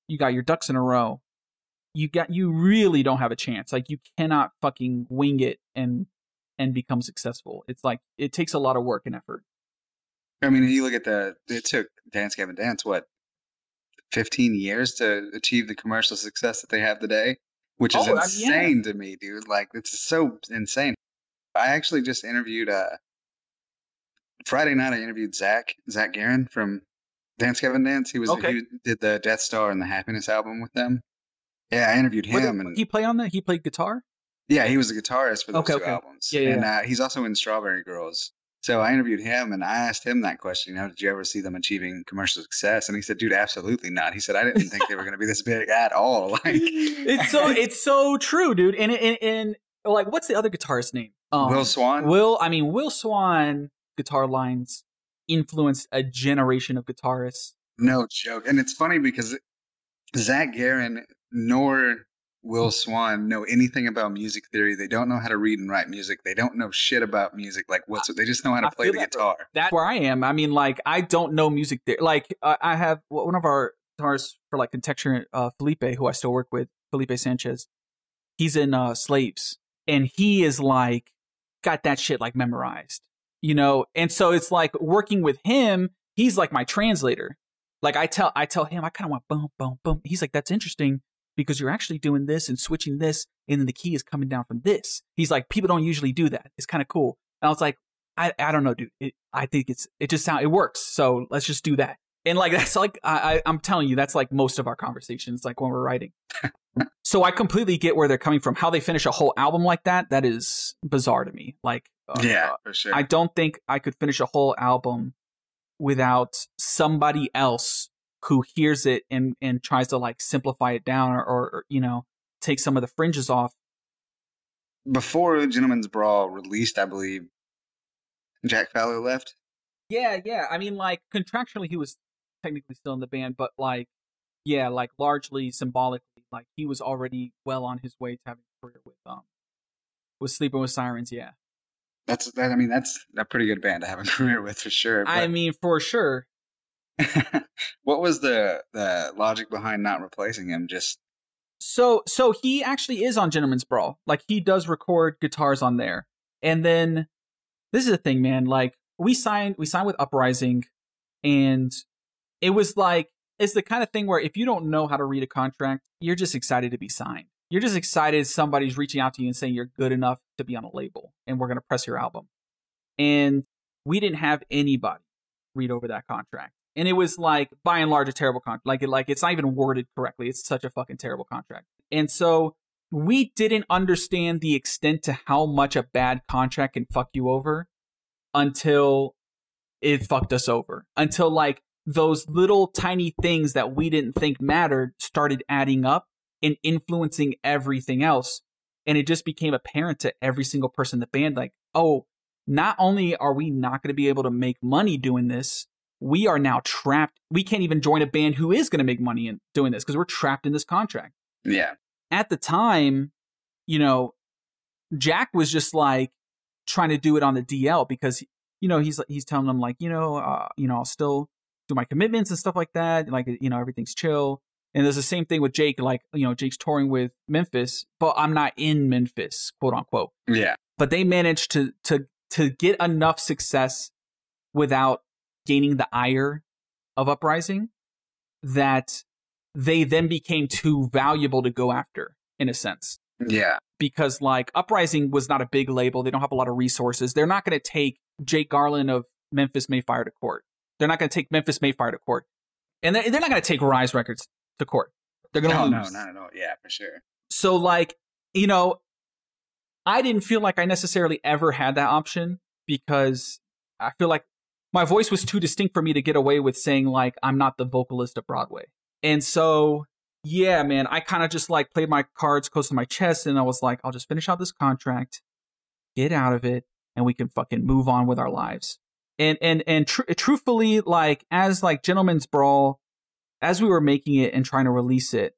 you got your ducks in a row, you got you really don't have a chance. Like you cannot fucking wing it and and become successful. It's like it takes a lot of work and effort. I mean, you look at the. It took Dance Gavin Dance what, fifteen years to achieve the commercial success that they have today, which is Oh, uh, yeah. insane to me, dude. Like it's so insane. I actually just interviewed. uh Friday night, I interviewed Zach Zach Garren from Dance Gavin Dance. He was Okay. he did the Death Star and the Happiness album with them. Yeah, I interviewed What him, and he play on that? He played guitar. yeah, he was a guitarist for those Okay, two okay. albums. Yeah, yeah, and uh, he's also in Strawberry Girls. So I interviewed him and I asked him that question. You know, did you ever see them achieving commercial success? And he said, "Dude, absolutely not." He said, "I didn't think they were going to be this big at all." (laughs) Like, It's so (laughs) it's so true, dude. And and, and like, what's the other guitarist name? Um, Will Swan. Will I mean Will Swan guitar lines influenced a generation of guitarists. No joke. And it's funny because Zach Garren nor Will Swan know anything about music theory. They don't know how to read and write music. They don't know shit about music. Like what's it? they just know how to I play the that, guitar. That's where I am. I mean, like I don't know music theory. Like uh, I have one of our guitarists for like Contexture, uh, Felipe, who I still work with, Felipe Sanchez. He's in uh, Slaves, and he is like got that shit like memorized, you know. And so it's like working with him. He's like my translator. Like I tell, I tell him, I kind of want boom, boom, boom. He's like, that's interesting because you're actually doing this and switching this, and then the key is coming down from this. He's like, people don't usually do that. It's kind of cool. And I was like, I, I don't know, dude. It, I think it's it just sound it works. So let's just do that. And like (laughs) that's like I, I I'm telling you, that's like most of our conversations, like when we're writing. (laughs) so I completely get where they're coming from. How they finish a whole album like that, that is bizarre to me. Like, uh, yeah, for sure. I don't think I could finish a whole album without somebody else who hears it and and tries to like simplify it down or, or, or you know take some of the fringes off. Before Gentlemen's Brawl released, I believe Jack Fowler left. Yeah, yeah. I mean, like contractually, he was technically still in the band, but like, yeah, like largely symbolically, like he was already well on his way to having a career with um with Sleeping with Sirens. Yeah, That's that. I mean, that's a pretty good band to have a (laughs) career with for sure. I mean, for sure. (laughs) what was the the logic behind not replacing him? Just So, so he actually is on Gentlemen's Brawl. Like he does record guitars on there, and then this is the thing, man. Like we signed, we signed with Uprising, and it was like it's the kind of thing where if you don't know how to read a contract, you're just excited to be signed. You're just excited somebody's reaching out to you and saying you're good enough to be on a label, and we're gonna press your album. And we didn't have anybody read over that contract. And it was like by and large a terrible contract. Like like it's not even worded correctly. It's such a fucking terrible contract. And so we didn't understand the extent to how much a bad contract can fuck you over until it fucked us over. Until like those little tiny things that we didn't think mattered started adding up and influencing everything else. And it just became apparent to every single person in the band like, oh, not only are we not going to be able to make money doing this, we are now trapped. We can't even join a band who is going to make money in doing this because we're trapped in this contract yeah, at the time, you know, Jack was just like trying to do it on the DL because you know he's he's telling them like you know uh, you know I'll still do my commitments and stuff like that. Like you know everything's chill. And there's the same thing with Jake. Like you know Jake's touring with Memphis, but I'm not in Memphis, quote unquote. Yeah. But they managed to to to get enough success without gaining the ire of Uprising that they then became too valuable to go after in a sense Yeah. because like Uprising was not a big label. They don't have a lot of resources. They're not going to take Jake Garland of Memphis May Fire to court. They're not going to take Memphis May Fire to court, and they're, they're not going to take Rise Records to court. They're going to No, lose. no, at all. Yeah, for sure. So like you know, I didn't feel like I necessarily ever had that option because I feel like my voice was too distinct for me to get away with saying like I'm not the vocalist of Broadway. And so yeah, man, I kind of just like played my cards close to my chest and I was like, I'll just finish out this contract, get out of it, and we can fucking move on with our lives. And and and tr- truthfully, like as like Gentlemen's Brawl, as we were making it and trying to release it,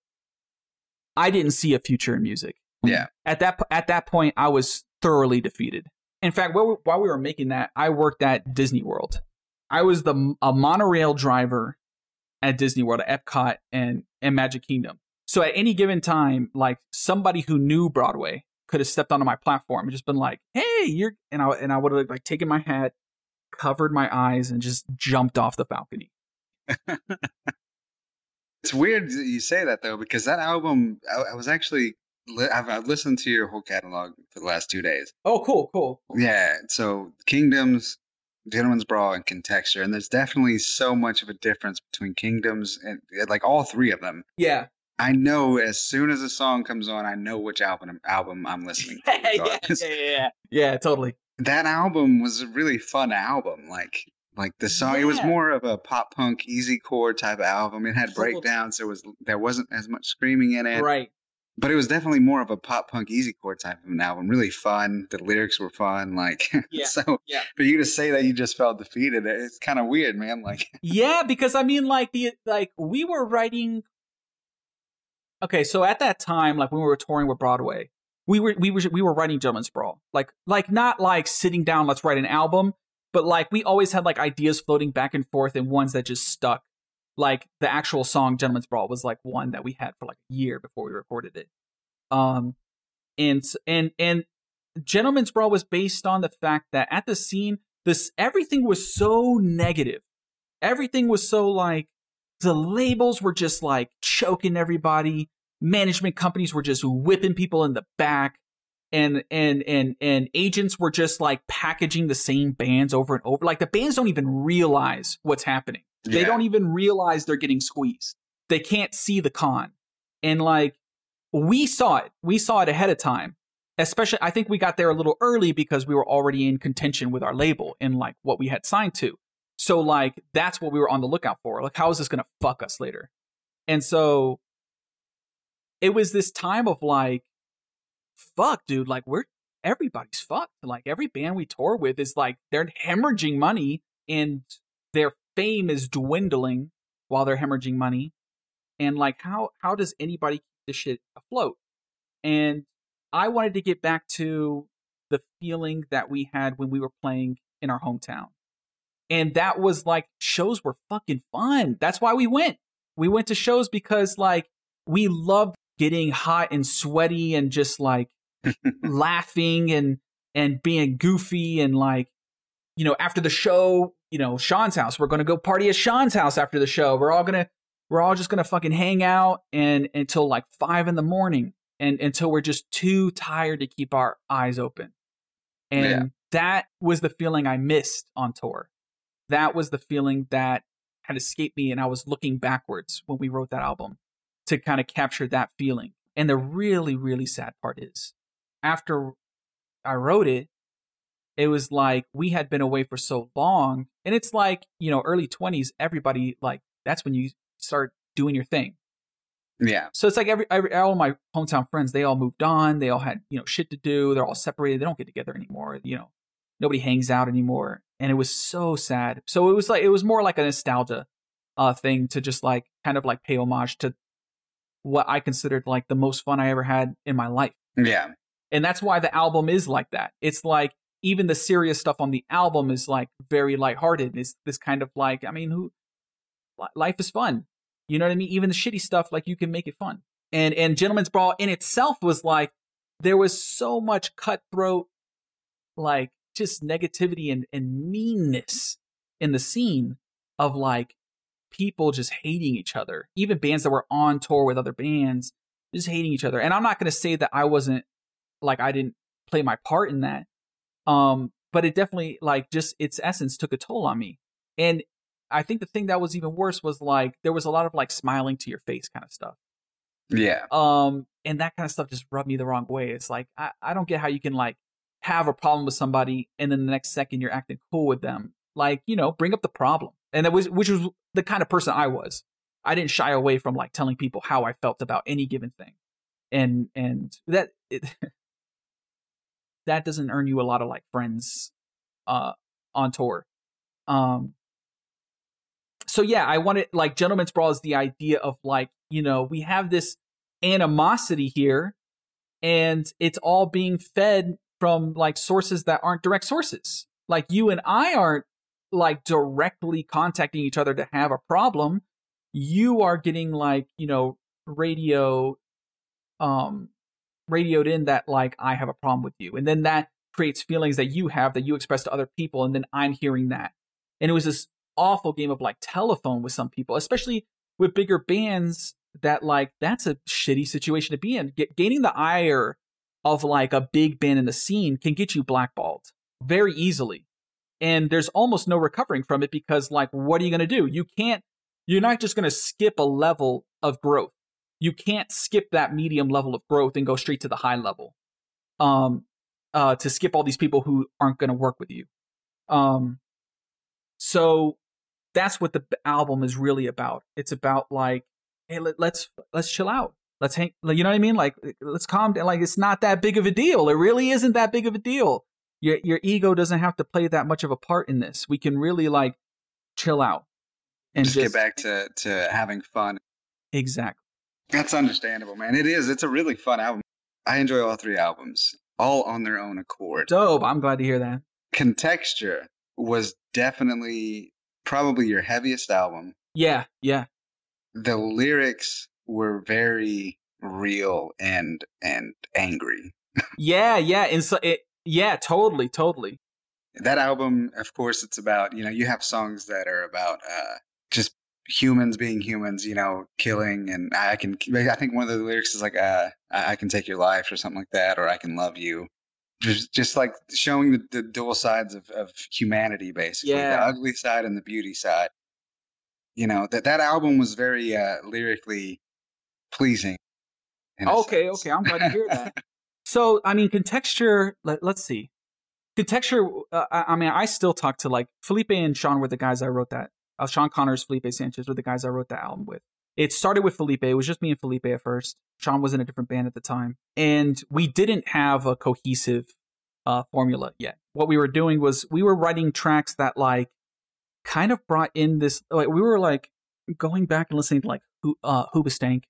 I didn't see a future in music. Yeah. At that at that point, I was thoroughly defeated. In fact, while we, while we were making that, I worked at Disney World. I was the a monorail driver at Disney World, at Epcot, and and Magic Kingdom. So at any given time, like somebody who knew Broadway could have stepped onto my platform and just been like, "Hey, you're," and I and I would have like taken my hat, covered my eyes, and just jumped off the balcony. (laughs) It's weird that you say that though, because that album, I, I was actually I've, I've listened to your whole catalog for the last two days. Oh, cool, cool. Yeah. So Kingdoms, Gentlemen's Brawl, and Contexture, and there's definitely so much of a difference between Kingdoms and like all three of them. Yeah, I know as soon as a song comes on, I know which album album I'm listening to. (laughs) yeah, yeah, yeah, yeah, yeah, totally. That album was a really fun album. Like like the song, it was more of a pop punk easy chord type of album. It had breakdowns. There was there wasn't as much screaming in it, Right. but it was definitely more of a pop punk easy chord type of an album. Really fun. The lyrics were fun. Like (laughs) Yeah, so yeah. for you to say that you just felt defeated, it's kind of weird, man. Like (laughs) Yeah, because I mean, like the like we were writing. Okay, so at that time, like when we were touring with Broadway, we were we were we were writing Gentlemen's Brawl, like like not like sitting down, let's write an album, but like we always had like ideas floating back and forth and ones that just stuck. Like the actual song Gentlemen's Brawl was like one that we had for like a year before we recorded it. Um, and and and Gentlemen's Brawl was based on the fact that at the scene, this everything was so negative everything was so like the labels were just like choking everybody management companies were just whipping people in the back and and and and agents were just like packaging the same bands over and over. Like the bands don't even realize what's happening. They don't even realize they're getting squeezed. They can't see the con. And like we saw it. We saw it ahead of time. Especially i think we got there a little early because we were already in contention with our label and like what we had signed to. So like that's what we were on the lookout for. Like how is this going to fuck us later? And so it was this time of like fuck dude, like we're everybody's fucked. Like every band we tour with is like they're hemorrhaging money and their fame is dwindling while they're hemorrhaging money. And like how how does anybody keep this shit afloat? And I wanted to get back to the feeling that we had when we were playing in our hometown. And that was like shows were fucking fun. That's why we went. We went to shows because like we loved getting hot and sweaty and just like (laughs) laughing and and being goofy and like you know after the show you know sean's house we're gonna go party at sean's house after the show. We're all gonna we're all just gonna fucking hang out and until like five in the morning and until we're just too tired to keep our eyes open. And Yeah. that was the feeling i missed on tour. That was the feeling that had escaped me and i was looking backwards when we wrote that album to kind of capture that feeling and the really really sad part is after I wrote it, it was like we had been away for so long. And it's like, you know, early 20s, everybody, like, that's when you start doing your thing. yeah. So it's like every, every all my hometown friends, they all moved on. They all had, you know, shit to do. They're all separated. They don't get together anymore. You know, nobody hangs out anymore. And it was so sad. So it was like, it was more like a nostalgia uh, thing to just like kind of like pay homage to what I considered like the most fun I ever had in my life. Yeah. And that's why the album is like that. It's like even the serious stuff on the album is like very lighthearted. It's this kind of like, I mean, who life is fun. You know what I mean? Even the shitty stuff, like you can make it fun. And and Gentlemen's Brawl in itself was like there was so much cutthroat, like just negativity and, and meanness in the scene of like people just hating each other. Even bands that were on tour with other bands just hating each other. And I'm not gonna say that I wasn't like I didn't play my part in that. Um, but it definitely like just its essence took a toll on me. And I think the thing that was even worse was like there was a lot of like smiling to your face kind of stuff. Yeah. Um, and that kind of stuff just rubbed me the wrong way. It's like I, I don't get how you can like have a problem with somebody and then the next second you're acting cool with them. Like, you know, bring up the problem. And that was which was the kind of person I was. I didn't shy away from like telling people how I felt about any given thing. And and that it, (laughs) that doesn't earn you a lot of like friends uh on tour. Um so yeah, I wanted like Gentlemen's Brawl is the idea of like, you know, we have this animosity here and it's all being fed from like sources that aren't direct sources. Like you and I aren't like directly contacting each other to have a problem. You are getting like, you know, radio um radioed in that like I have a problem with you. And then that creates feelings that you have that you express to other people and then I'm hearing that. And it was this awful game of like telephone with some people, especially with bigger bands that like that's a shitty situation to be in. Get, gaining the ire of like a big band in the scene can get you blackballed very easily. And there's almost no recovering from it because like what are you going to do? You can't you're not just going to skip a level of growth. You can't skip that medium level of growth and go straight to the high level. Um uh to skip all these people who aren't going to work with you. Um so that's what the album is really about. It's about like, hey, let, let's let's chill out. Let's hang. You know what I mean? Like, let's calm down. Like, it's not that big of a deal. It really isn't that big of a deal. Your your ego doesn't have to play that much of a part in this. We can really like chill out and just, just, get back to to having fun. exactly. That's understandable, man. It is. It's a really fun album. I enjoy all three albums, all on their own accord. Dope. I'm glad to hear that. Contexture was definitely probably your heaviest album. Yeah, yeah, The lyrics were very real and and angry. (laughs) yeah, yeah. And so it, yeah, totally, totally. That album, of course, it's about you know you have songs that are about uh, just humans being humans, you know, killing, and I can. I think one of the lyrics is like, uh, "I can take your life" or something like that, or "I can love you." Just, just like showing the, the dual sides of, of humanity, basically Yeah. the ugly side and the beauty side. You know that that album was very uh, lyrically pleasing. Okay, okay. I'm glad to hear that. (laughs) so, I mean, contexture. Let, let's see. Contexture. Uh, I, I mean, I still talk to like Felipe and Sean were the guys I wrote that. Uh, Sean Connors, Felipe Sanchez were the guys I wrote that album with. It started with Felipe. It was just me and Felipe at first. Sean was in a different band at the time, and we didn't have a cohesive uh, formula yet. What we were doing was we were writing tracks that like kind of brought in this. Like we were like going back and listening to like uh, Hoobastank,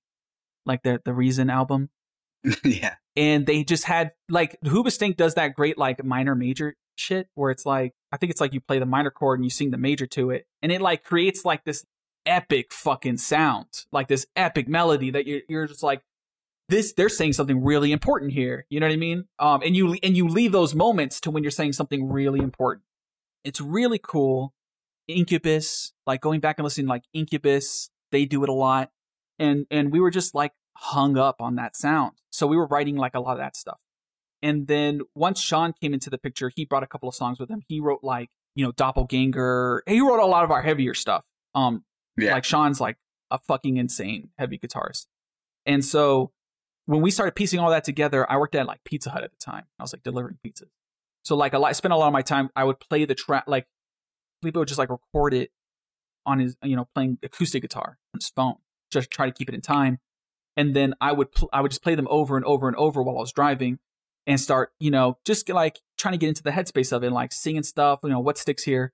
like the the Reason album, (laughs) yeah, and they just had like Hoobastank does that great like minor major shit where it's like I think it's like you play the minor chord and you sing the major to it, and it like creates like this epic fucking sound, like this epic melody that you're you're just like this. They're saying something really important here. You know what I mean? Um, and you and you leave those moments to when you're saying something really important. It's really cool. Incubus, like going back and listening, like Incubus, they do it a lot, and and we were just like hung up on that sound. So we were writing like a lot of that stuff. And then once Sean came into the picture, he brought a couple of songs with him. He wrote like, you know, Doppelganger. He wrote a lot of our heavier stuff. Um, yeah. like Sean's like a fucking insane heavy guitarist. And so when we started piecing all that together, I worked at like Pizza Hut at the time. I was like delivering pizzas. So like a lot, I spent a lot of my time. I would play the track, like Felipe would just like record it on his, you know, playing acoustic guitar on his phone, just try to keep it in time. And then I would, pl- I would just play them over and over and over while I was driving, and start, you know, just like trying to get into the headspace of it, like singing stuff, you know, what sticks here.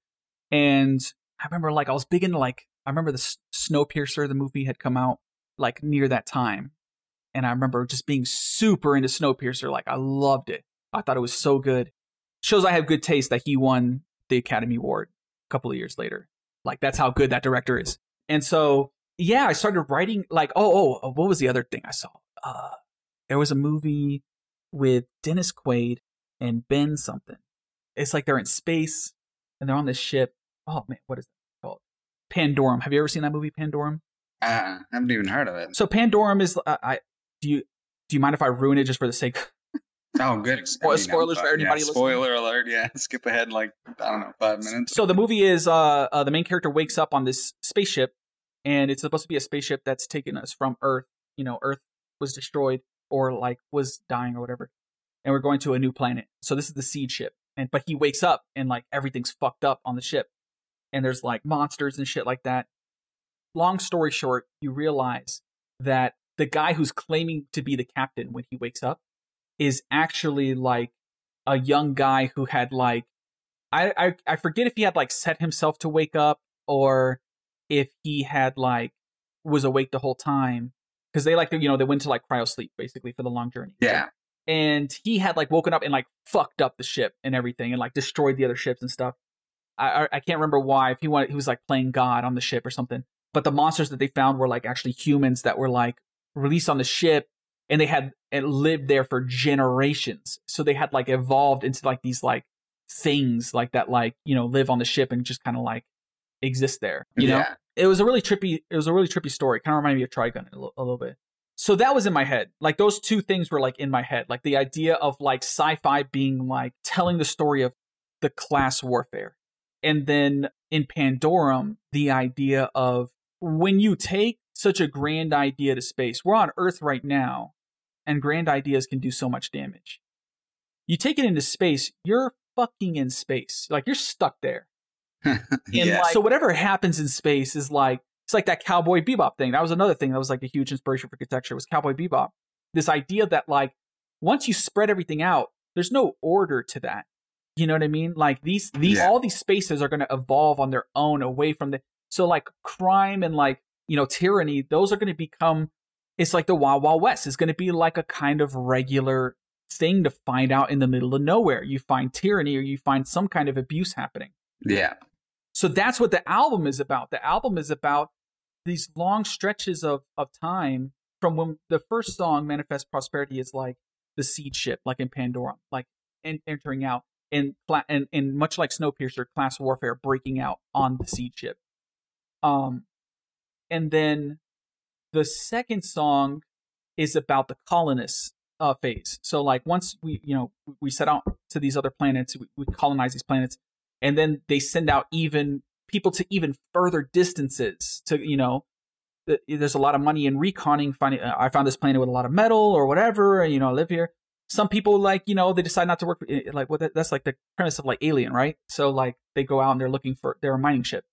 And I remember like I was big into like I remember the S- Snowpiercer, the movie had come out like near that time, and I remember just being super into Snowpiercer. Like I loved it. I thought it was so good. Shows I have good taste that he won the Academy Award a couple of years later. Like that's how good that director is. And so yeah, I started writing like oh oh what was the other thing I saw? Uh, there was a movie with Dennis Quaid and Ben something. It's like they're in space and they're on this ship. Oh man, what is that called? Pandorum. Have you ever seen that movie Pandorum? Uh, I haven't even heard of it. So Pandorum is uh, I do you do you mind if I ruin it just for the sake? Oh, good. Spoil- (laughs) spoilers for yeah, anybody listening. Spoiler alert. Yeah, (laughs) skip ahead like I don't know five minutes. So the movie is uh, uh the main character wakes up on this spaceship, and it's supposed to be a spaceship that's taken us from Earth. You know, Earth was destroyed or like was dying or whatever, and we're going to a new planet. So this is the seed ship, and but he wakes up and like everything's fucked up on the ship, and there's like monsters and shit like that. Long story short, you realize that the guy who's claiming to be the captain when he wakes up is actually like a young guy who had like I, I I forget if he had like set himself to wake up or if he had like was awake the whole time because they like you know they went to like cryo sleep basically for the long journey. yeah, and he had like woken up and like fucked up the ship and everything and like destroyed the other ships and stuff. I I, I can't remember why if he wanted he was like playing God on the ship or something. But the monsters that they found were like actually humans that were like released on the ship and they had and lived there for generations. So they had like evolved into like these like things like that like you know live on the ship and just kind of like exist there. You know, yeah. it was a really trippy. It was a really trippy story. Kind of reminded me of Trigun a little, a little bit. So that was in my head. Like those two things were like in my head. Like the idea of like sci-fi being like telling the story of the class warfare, and then in Pandorum, the idea of when you take such a grand idea to space. We're on Earth right now, and grand ideas can do so much damage. You take it into space, you're fucking in space. Like you're stuck there. (laughs) And yeah. like, so whatever happens in space is like it's like that Cowboy Bebop thing. That was another thing that was like a huge inspiration for architecture was Cowboy Bebop. This idea that like once you spread everything out, there's no order to that. You know what I mean? Like these these Yeah. all these spaces are going to evolve on their own away from the so like crime and like you know tyranny. Those are going to become. It's like the Wild Wild West. It's going to be like a kind of regular thing to find out in the middle of nowhere. You find tyranny or you find some kind of abuse happening. yeah. So that's what the album is about. The album is about these long stretches of, of time from when the first song, Manifest Prosperity, is like the seed ship, like in Pandorum, like en- entering out, and, and and much like Snowpiercer, class warfare breaking out on the seed ship. Um, and then the second song is about the colonists uh, phase. So like once we you know we set out to these other planets, we, we colonize these planets, and then they send out even people to even further distances to you know th- there's a lot of money in reconning finding uh, i found this planet with a lot of metal or whatever and you know I live here. Some people like you know they decide not to work eh, like what that's like the premise of like alien right? So like they go out and they're looking for they're a mining ship.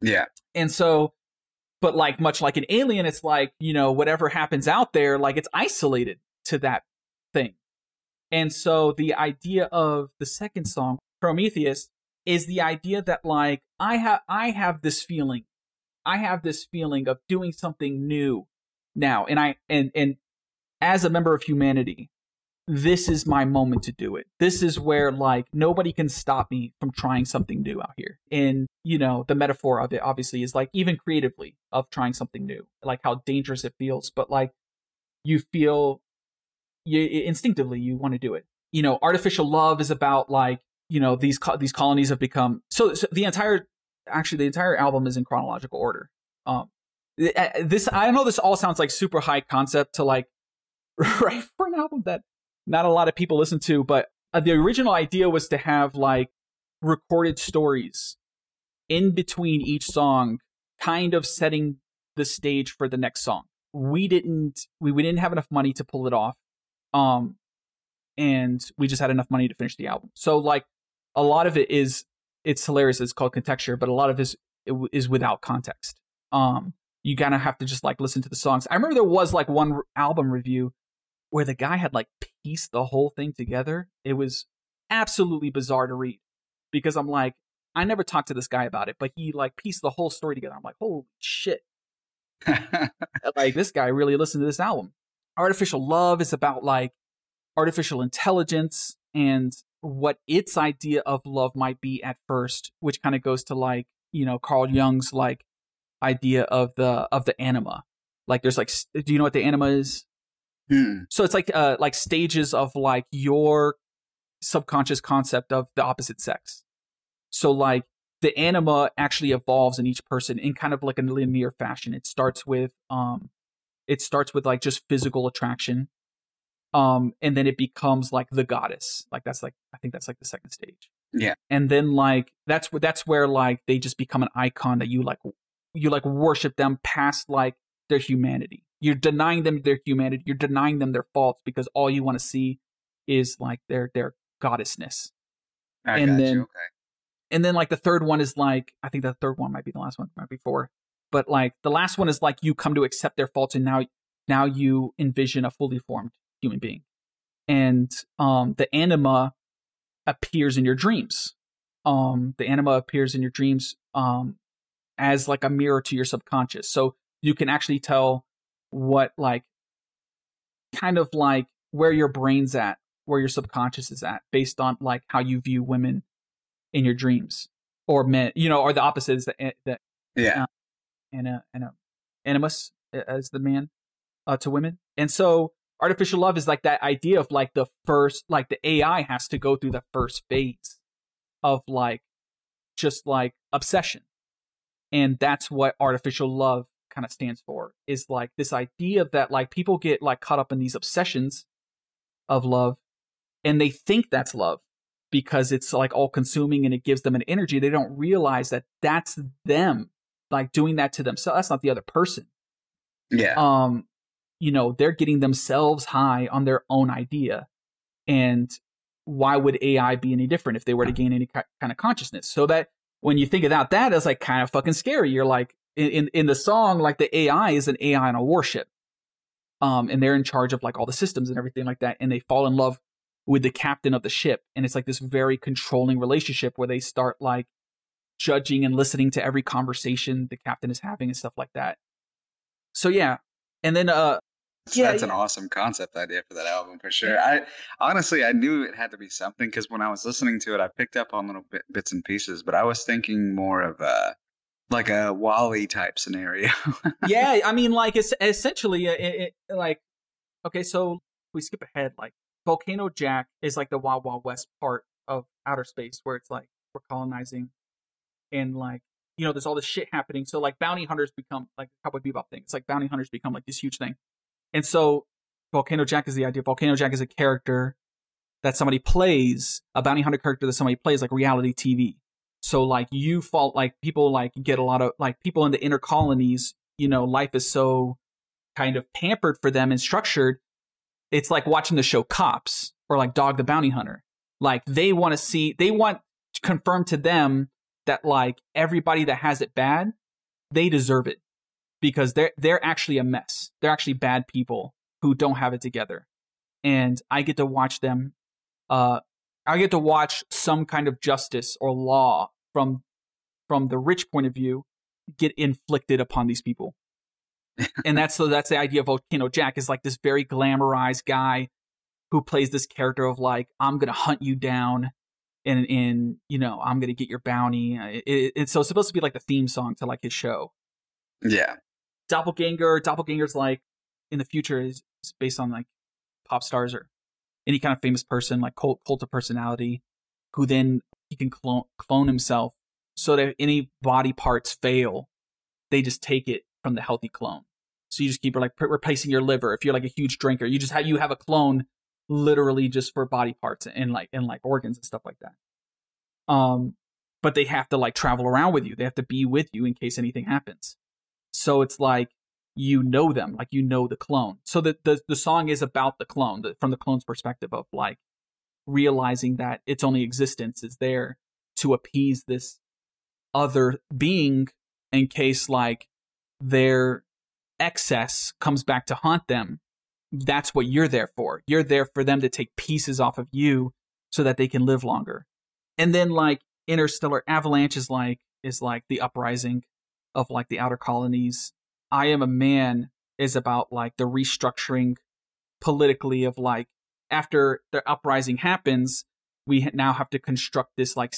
Yeah. and so but like much like an alien it's like you know whatever happens out there like it's isolated to that thing. And so the idea of the second song prometheus is the idea that like i have i have this feeling i have this feeling of doing something new now and i and and as a member of humanity this is my moment to do it. This is where like nobody can stop me from trying something new out here. And you know the metaphor of it obviously is like even creatively of trying something new like how dangerous it feels. But like you feel you instinctively you want to do it. You know artificial love is about like you know these co- these colonies have become so, so the entire actually the entire album is in chronological order. Um this i know this all sounds like super high concept to like (laughs) right for an album that not a lot of people listen to but uh, the original idea was to have like recorded stories in between each song kind of setting the stage for the next song. We didn't we, we didn't have enough money to pull it off um and we just had enough money to finish the album. So like a lot of it is it's hilarious it's called contexture but a lot of it is, it is without context. Um you kind of have to just like listen to the songs. I remember there was like one r- album review where the guy had like pieced the whole thing together. It was absolutely bizarre to read because i'm like i never talked to this guy about it but he like pieced the whole story together. I'm like holy shit. (laughs) Like this guy really listened to this album. Artificial love is about like artificial intelligence and what its idea of love might be at first, which kind of goes to like, you know, Carl Jung's like idea of the of the anima. Like there's like do you know what the anima is? Hmm. So it's like uh like stages of like your subconscious concept of the opposite sex. So like the anima actually evolves in each person in kind of like a linear fashion. It starts with um it starts with like just physical attraction. Um and then it becomes like the goddess. Like that's like I think that's like the second stage. Yeah. And then like that's wh- that's where like they just become an icon that you like you like worship them past like their humanity. You're denying them their humanity. You're denying them their faults because all you want to see is like their their goddessness. I And got then- you. Okay. And then like the third one is like I think the third one might be the last one, might be four. But like the last one is like you come to accept their faults and now now you envision a fully formed human being. And um the anima appears in your dreams. Um the anima appears in your dreams um as like a mirror to your subconscious. So you can actually tell what like kind of like where your brain's at, where your subconscious is at based on like how you view women in your dreams or men, you know, or the opposite is the the Yeah. ana, ana, animus as the man uh, to women. And so artificial love is like that idea of like the first, like the AI has to go through the first phase of like just like obsession. And that's what artificial love kind of stands for is like this idea that like people get like caught up in these obsessions of love and they think that's love because it's like all consuming and it gives them an energy. They don't realize that that's them like doing that to themselves. That's not the other person. Yeah. Um, you know, they're getting themselves high on their own idea. And why would AI be any different if they were to gain any kind of consciousness? So that when you think about that, it's like kind of fucking scary. You're like in, in, the song, like the AI is an AI on a warship. Um, and they're in charge of like all the systems and everything like that. And they fall in love with the captain of the ship. And it's like this very controlling relationship where they start like judging and listening to every conversation the captain is having and stuff like that. So yeah. And then uh yeah, That's an awesome concept idea for that album for sure. I honestly I knew it had to be something because when I was listening to it, I picked up on little bit, bits and pieces, but I was thinking more of a like a WALL-E type scenario. (laughs) yeah, I mean, like it's essentially, uh, it, it, like, okay, so we skip ahead. Like, Volcano Jack is like the Wild Wild West part of outer space where it's like we're colonizing, and like you know, there's all this shit happening. So like bounty hunters become like a Cowboy Bebop thing. It's like bounty hunters become like this huge thing, and so Volcano Jack is the idea. Volcano Jack is a character that somebody plays, a bounty hunter character that somebody plays, like reality TV. So like you fall like people like get a lot of like people in the inner colonies, you know, life is so kind of pampered for them and structured. It's like watching the show Cops or like Dog the Bounty Hunter. Like they want to see they want to confirm to them that like everybody that has it bad, they deserve it. Because they're they're actually a mess. They're actually bad people who don't have it together. And I get to watch them uh I get to watch some kind of justice or law from from the rich point of view get inflicted upon these people. and (laughs) that's so that's the idea of Volcano Jack is like this very glamorized guy who plays this character of like I'm gonna hunt you down and and you know I'm gonna get your bounty. Uh, it, it, it's so it's supposed to be like the theme song to like his show. yeah. Doppelganger, Doppelganger's like in the future is, is based on like pop stars or any kind of famous person, like cult, cult of personality, who then he can clone clone himself so that if any body parts fail, they just take it from the healthy clone. So you just keep like replacing your liver. If you're like a huge drinker, you just have you have a clone literally just for body parts and like and like organs and stuff like that. Um, but they have to like travel around with you. They have to be with you in case anything happens. So it's like you know them, like you know the clone. So the the, the song is about the clone, the, from the clone's perspective of like realizing that its only existence is there to appease this other being in case like their excess comes back to haunt them. That's what you're there for. You're there for them to take pieces off of you so that they can live longer. And then like Interstellar Avalanche is like is like the uprising of like the outer colonies. I am a man is about like the restructuring politically of like after the uprising happens, we now have to construct this like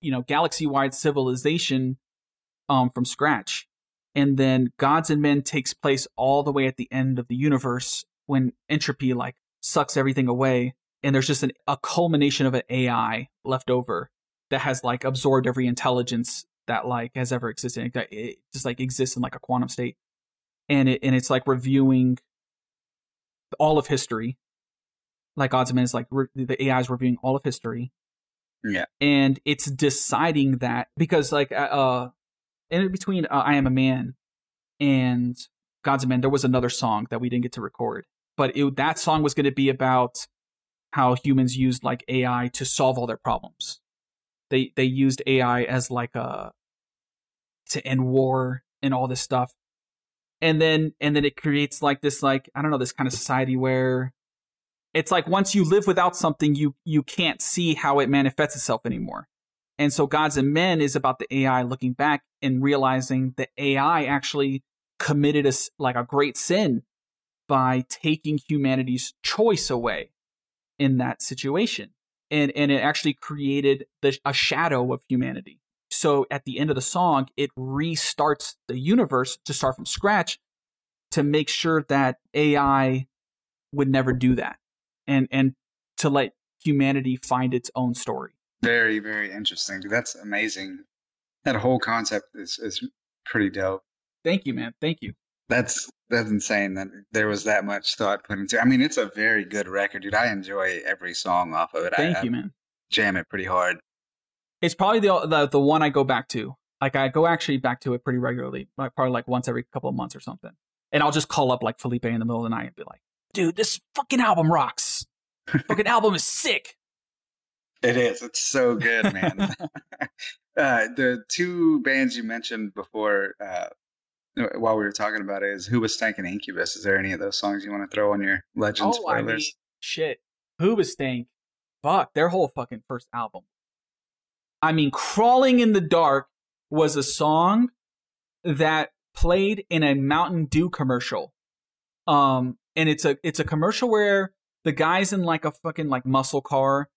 you know galaxy wide civilization um from scratch. And then Gods and Men takes place all the way at the end of the universe when entropy like sucks everything away and there's just an, a culmination of an AI left over that has like absorbed every intelligence that like has ever existed. It, it just like exists in like a quantum state, and it and it's like reviewing all of history. Like Gods and Men is like re- the AI is reviewing all of history. Yeah. and it's deciding that because like uh, uh in between uh, I Am a Man and Gods and Men, there was another song that we didn't get to record, but it, that song was going to be about how humans used like AI to solve all their problems. They they used AI as like a to end war and all this stuff. And then and then it creates like this like I don't know this kind of society where it's like once you live without something you you can't see how it manifests itself anymore. And so Gods and Men is about the AI looking back and realizing that AI actually committed a like a great sin by taking humanity's choice away in that situation and and it actually created the, a shadow of humanity so at the end of the song it restarts the universe to start from scratch to make sure that ai would never do that and and to let humanity find its own story Very, very interesting. That's amazing. That whole concept is, is pretty dope. thank you man thank you That's that's insane that there was that much thought put into. it. I mean, it's a very good record, dude. I enjoy every song off of it. thank I, you I man jam it pretty hard. it's probably the, the the one i go back to like i go actually back to it pretty regularly like probably like once every couple of months or something and i'll just call up like felipe in the middle of the night and be like dude this fucking album rocks (laughs) fucking album is sick It is. It's so good, man. (laughs) (laughs) uh, the two bands you mentioned before, uh, while we were talking about it, is Hoobastank and Incubus. Is there any of those songs you want to throw on your Legends Oh, I mean, shit. Hoobastank. Fuck, their whole fucking first album. I mean, Crawling in the Dark was a song that played in a Mountain Dew commercial. Um, and it's a it's a commercial where the guy's in like a fucking like muscle car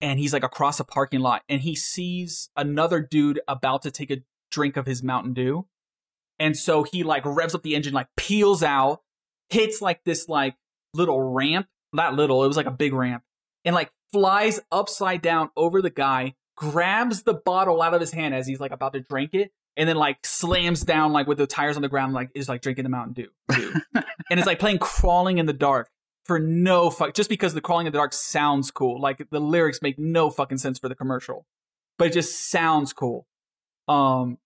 and he's like across a parking lot and he sees another dude about to take a drink of his Mountain Dew. And so he like revs up the engine, like peels out, hits like this like little ramp, not little, it was like a big ramp, and like flies upside down over the guy, grabs the bottle out of his hand as he's like about to drink it, and then like slams down like with the tires on the ground, like is like drinking the Mountain Dew. (laughs) And it's like playing crawling in the dark for no fuck just because the crawling in the dark sounds cool. Like the lyrics make no fucking sense for the commercial. But it just sounds cool. Um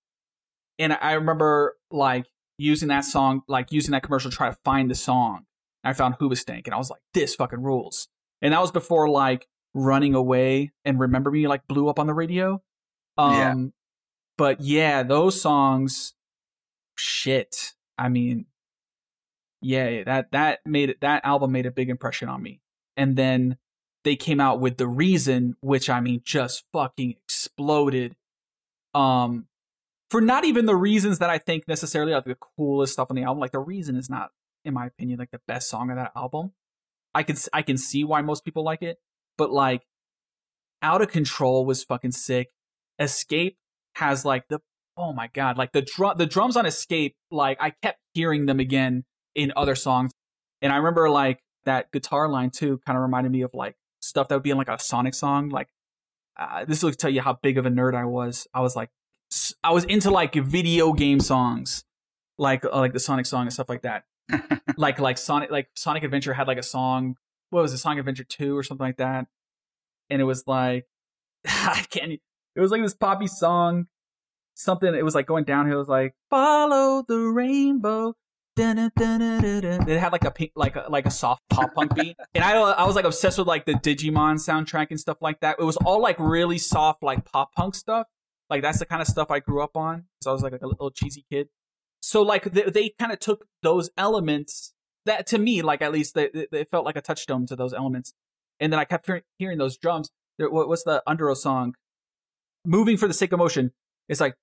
and I remember like using that song, like using that commercial to try to find the song. I found Hoobastank and I was like, this fucking rules. And that was before like running away and remember me like blew up on the radio. Um Yeah. but yeah, those songs shit. I mean, yeah, that that made it that album made a big impression on me. And then they came out with The Reason, which I mean just fucking exploded. Um for not even the reasons that I think necessarily are the coolest stuff on the album. Like The Reason is not, in my opinion, like the best song of that album. I can I can see why most people like it, but like Out of Control was fucking sick. Escape has like the oh my god, like the drum the drums on Escape, like I kept hearing them again in other songs. And I remember like that guitar line too kind of reminded me of like stuff that would be in like a Sonic song. Like uh, this will tell you how big of a nerd I was. I was like I was into like video game songs, like uh, like the Sonic song and stuff like that. (laughs) like like Sonic like Sonic Adventure had like a song. What was it? Sonic Adventure Two or something like that. And it was like (laughs) I can't. It was like this poppy song. Something. It was like going downhill. It was like follow the rainbow. It had like a pink, like a, like a soft pop punk beat, and I I was like obsessed with like the Digimon soundtrack and stuff like that. It was all like really soft like pop punk stuff. Like that's the kind of stuff I grew up on. So I was like a little cheesy kid. So like they, they kind of took those elements that to me like at least they, they- felt like a touchstone to those elements, and then I kept hearing, hearing those drums. There, what, what's the Underoath song? Moving for the sake of motion. It's like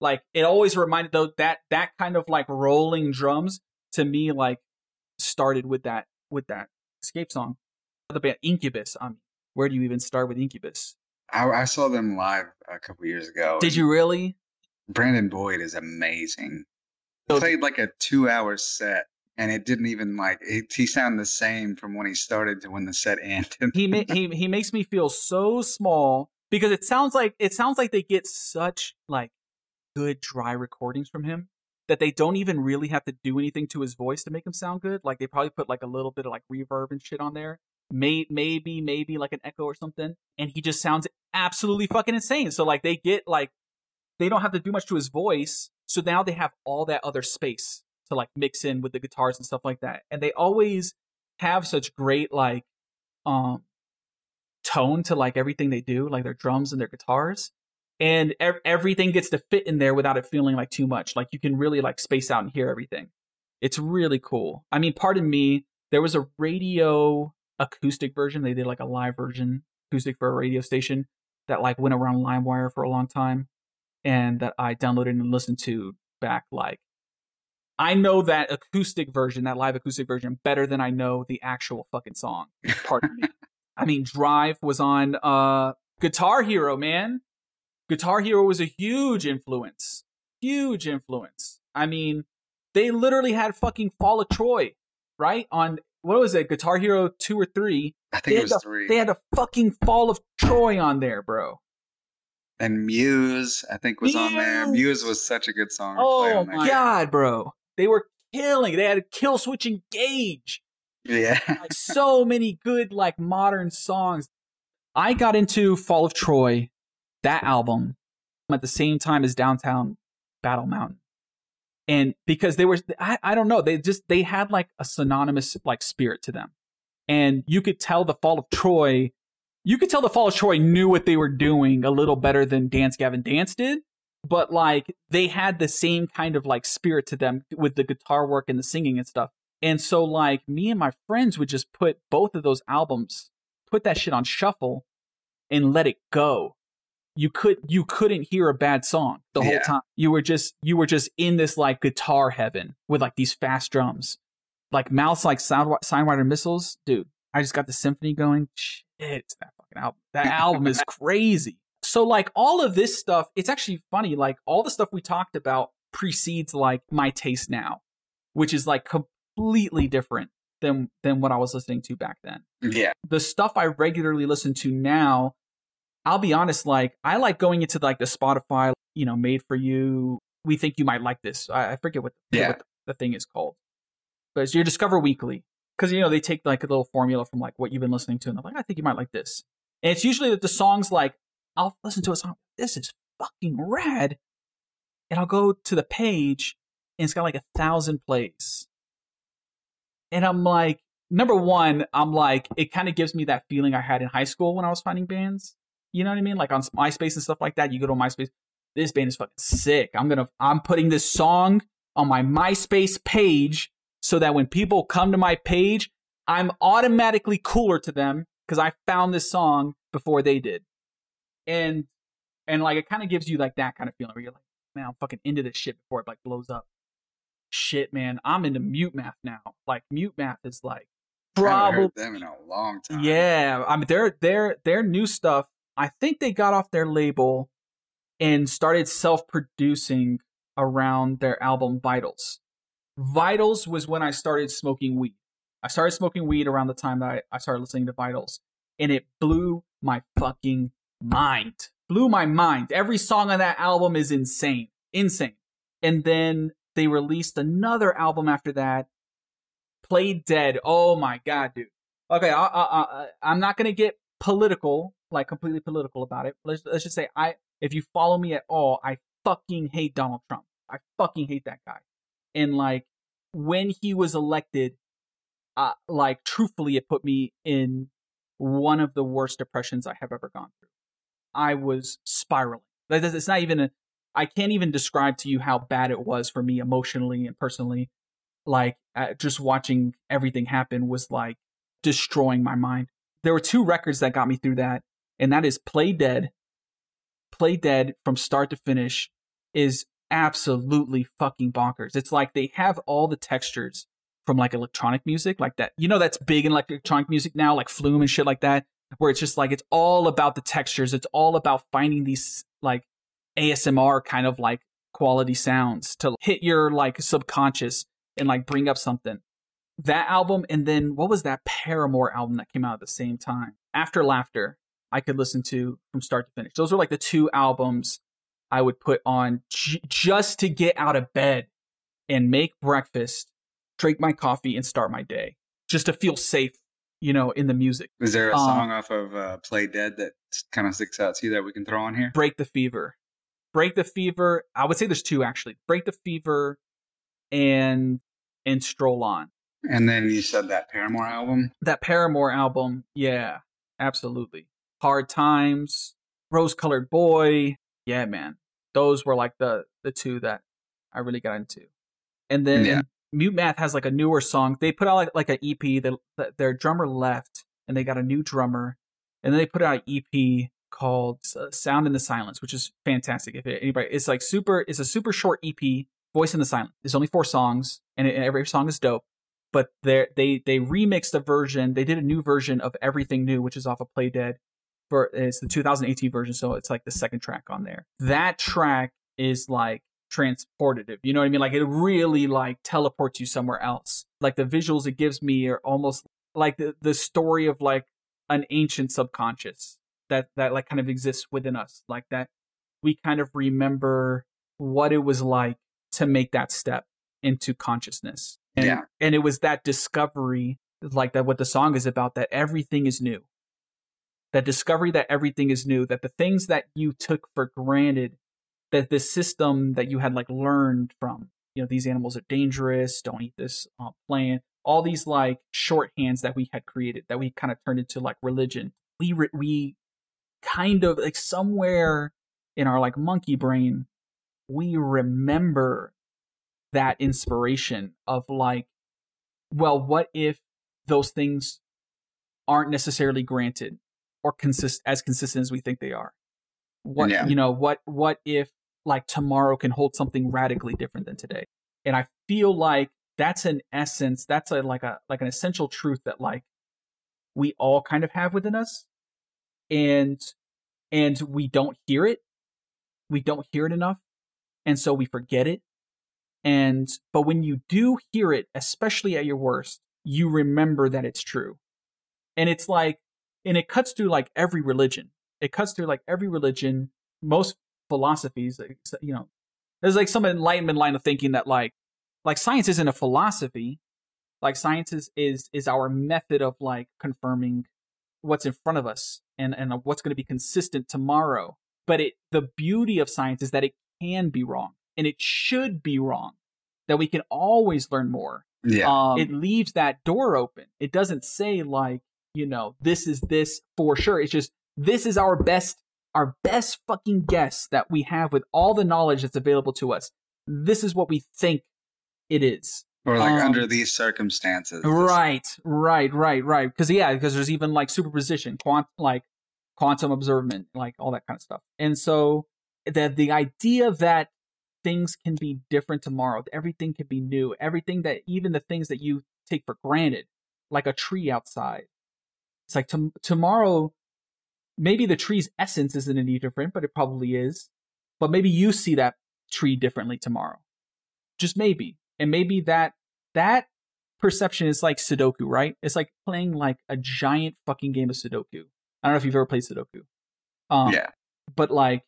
Like it always reminded though that that kind of like rolling drums to me like started with that with that escape song. The band Incubus. Um, where do you even start with Incubus? I, I saw them live a couple years ago. Did you really? Brandon Boyd is amazing. So- played like a two-hour set, and it didn't even like it, he sounded the same from when he started to when the set ended. he ma- he he makes me feel so small because it sounds like it sounds like they get such like good dry recordings from him that they don't even really have to do anything to his voice to make him sound good. Like they probably put like a little bit of like reverb and shit on there. May maybe maybe like an echo or something, and he just sounds absolutely fucking insane. So like they get like they don't have to do much to his voice, so now they have all that other space to like mix in with the guitars and stuff like that. And they always have such great like um tone to like everything they do, like their drums and their guitars. And ev- everything gets to fit in there without it feeling like too much. Like you can really like space out and hear everything. It's really cool. I mean, pardon me, there was a radio acoustic version. They did like a live version acoustic for a radio station that like went around LimeWire for a long time and that I downloaded and listened to back like I know that acoustic version, that live acoustic version, better than I know the actual fucking song. Pardon me. (laughs) I mean, Drive was on uh Guitar Hero, man. Guitar Hero was a huge influence. Huge influence. I mean, they literally had fucking Fall of Troy, right? On what was it, Guitar Hero 2 or 3? I think it was the, three. they had the fucking Fall of Troy on there, bro. and Muse, I think, was on there. Muse. Muse was such a good song. Oh my god, bro. They were killing. They had a Killswitch Engage. Yeah. like so many good like modern songs. I got into Fall of Troy, that album, at the same time as Downtown Battle Mountain. And because they were I, I don't know, they just they had like a synonymous like spirit to them. And you could tell the Fall of Troy, you could tell the Fall of Troy knew what they were doing a little better than Dance Gavin Dance did. But like they had the same kind of like spirit to them with the guitar work and the singing and stuff. And so like me and my friends would just put both of those albums, put that shit on shuffle and let it go. You could you couldn't hear a bad song the whole Yeah. time. You were just you were just in this like guitar heaven with like these fast drums. Like mouths like sound Sidewinder missiles, dude. I just got the symphony going. Shit, it's that fucking album. That album is (laughs) crazy. So like all of this stuff, it's actually funny. Like all the stuff we talked about precedes like my taste now, which is like completely different than than what I was listening to back then. yeah. The stuff I regularly listen to now, I'll be honest, like I like going into like the Spotify, you know, made for you. We think you might like this. I, I forget what, Yeah. what the thing is called, but it's your Discover Weekly because you know they take like a little formula from like what you've been listening to, and they're like, I think you might like this. And it's usually that the songs like I'll listen to a song. This is fucking rad, and I'll go to the page, and it's got like a thousand plays, and I'm like, number one, I'm like, it kind of gives me that feeling I had in high school when I was finding bands. You know what I mean? Like on MySpace and stuff like that. You go to MySpace. This band is fucking sick. I'm gonna. I'm putting this song on my MySpace page so that when people come to my page, I'm automatically cooler to them because I found this song before they did. And and like it kind of gives you like that kind of feeling where you're like, man, I'm fucking into this shit before it like blows up. Shit, man, I'm into mute math now. Like mute math is like probably them in a long time. yeah, I mean their their their new stuff. I think they got off their label and started self-producing around their album Vitals. Vitals was when I started smoking weed. I started smoking weed around the time that I, I started listening to Vitals, and it blew my fucking mind. Blew my mind. Every song on that album is insane, insane. And then they released another album after that, Play Dead. Oh my god, dude. Okay, I, I, I, I'm not gonna get political, like completely political about it. Let's let's just say I, if you follow me at all, I fucking hate Donald Trump. I fucking hate that guy. And like when he was elected, uh, like truthfully, it put me in one of the worst depressions I have ever gone through. I was spiraling. It's not even a. I can't even describe to you how bad it was for me emotionally and personally. Like uh, just watching everything happen was like destroying my mind. There were two records that got me through that, and that is Play Dead. Play Dead from start to finish is absolutely fucking bonkers. It's like they have all the textures from like electronic music, like that. You know, that's big in like electronic music now, like Flume and shit like that, where it's just like it's all about the textures. It's all about finding these like ASMR kind of like quality sounds to hit your like subconscious and like bring up something. That album, and then what was that Paramore album that came out at the same time? After Laughter, I could listen to from start to finish. Those were like the two albums I would put on j- just to get out of bed and make breakfast, drink my coffee, and start my day, just to feel safe, you know, in the music. Is there a Um, song off of uh, Play Dead that kind of sticks out to you that we can throw on here? Break the Fever. Break the Fever. I would say there's two actually. Break the Fever and and Stroll On. And then you said that Paramore album. That Paramore album, yeah, absolutely. Hard Times, Rose Colored Boy, yeah, man. Those were like the the two that I really got into. And then Yeah. Mute Math has like a newer song. They put out like, like an EP. That their drummer left, and they got a new drummer, and then they put out an EP called uh, "Sound in the Silence," which is fantastic. If anybody, it's like super. It's a super short EP. Voice in the Silence. There's only four songs, and it, every song is dope. But they they they remixed a version. They did a new version of Everything New, which is off of Play Dead. For it's the 2018 version, so it's like the second track on there. That track is like transportative. You know what I mean? Like it really like teleports you somewhere else. Like the visuals it gives me are almost like the, the story of like an ancient subconscious that that like kind of exists within us. Like that we kind of remember what it was like to make that step into consciousness. And, Yeah. and it was that discovery like that what the song is about that everything is new. That discovery that everything is new, that the things that you took for granted that the system that you had like learned from you know these animals are dangerous don't eat this uh, plant all these like shorthands that we had created that we kind of turned into like religion. We re- we kind of like somewhere in our like monkey brain we remember that inspiration of like well what if those things aren't necessarily granted or consist as consistent as we think they are? What Yeah. you know what what if like tomorrow can hold something radically different than today? And i feel like that's an essence that's a like a like an essential truth that like we all kind of have within us and and we don't hear it we don't hear it enough and so we forget it and but when you do hear it especially at your worst you remember that it's true. And it's like and it cuts through like every religion it cuts through like every religion most philosophies you know there's like some enlightenment line of thinking that like like science isn't a philosophy like science is is, is our method of like confirming what's in front of us and and what's going to be consistent tomorrow but it the beauty of science is that it can be wrong and it should be wrong that we can always learn more Yeah. um, it leaves that door open. It doesn't say like, you know, this is this for sure. It's just this is our best, our best fucking guess that we have with all the knowledge that's available to us. This is what we think it is. or like um, under these circumstances. Right, right, right, right. Because yeah, because there's even like superposition, quant, like quantum observement, like all that kind of stuff. And so the the idea that things can be different tomorrow, that everything can be new, everything that even the things that you take for granted, like a tree outside, it's like tom tomorrow. Maybe the tree's essence isn't any different, but it probably is. But maybe you see that tree differently tomorrow. Just maybe, and maybe that that perception is like Sudoku, right? It's like playing like a giant fucking game of Sudoku. I don't know if you've ever played Sudoku. Um, yeah. But like,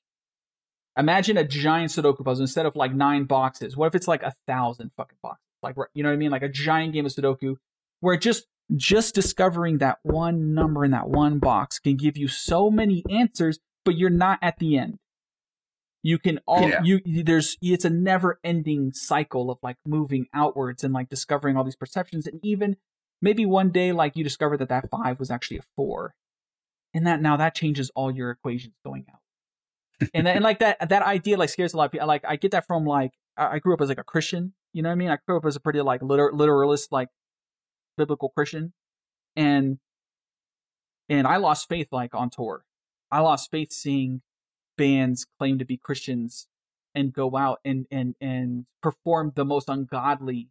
imagine a giant Sudoku puzzle instead of like nine boxes. What if it's like a thousand fucking boxes? Like, you know what I mean? Like a giant game of Sudoku where just just discovering that one number in that one box can give you so many answers, but you're not at the end. You can all Yeah. you there's it's a never ending cycle of like moving outwards and like discovering all these perceptions and even maybe one day like you discover that that five was actually a four and that now that changes all your equations going out (laughs) and that, and like that that idea like scares a lot of people like i get that from like i I grew up as like a christian you know what i mean i grew up as a pretty like liter- literalist like biblical christian and and i lost faith like on tour i lost faith seeing bands claim to be christians and go out and and and perform the most ungodly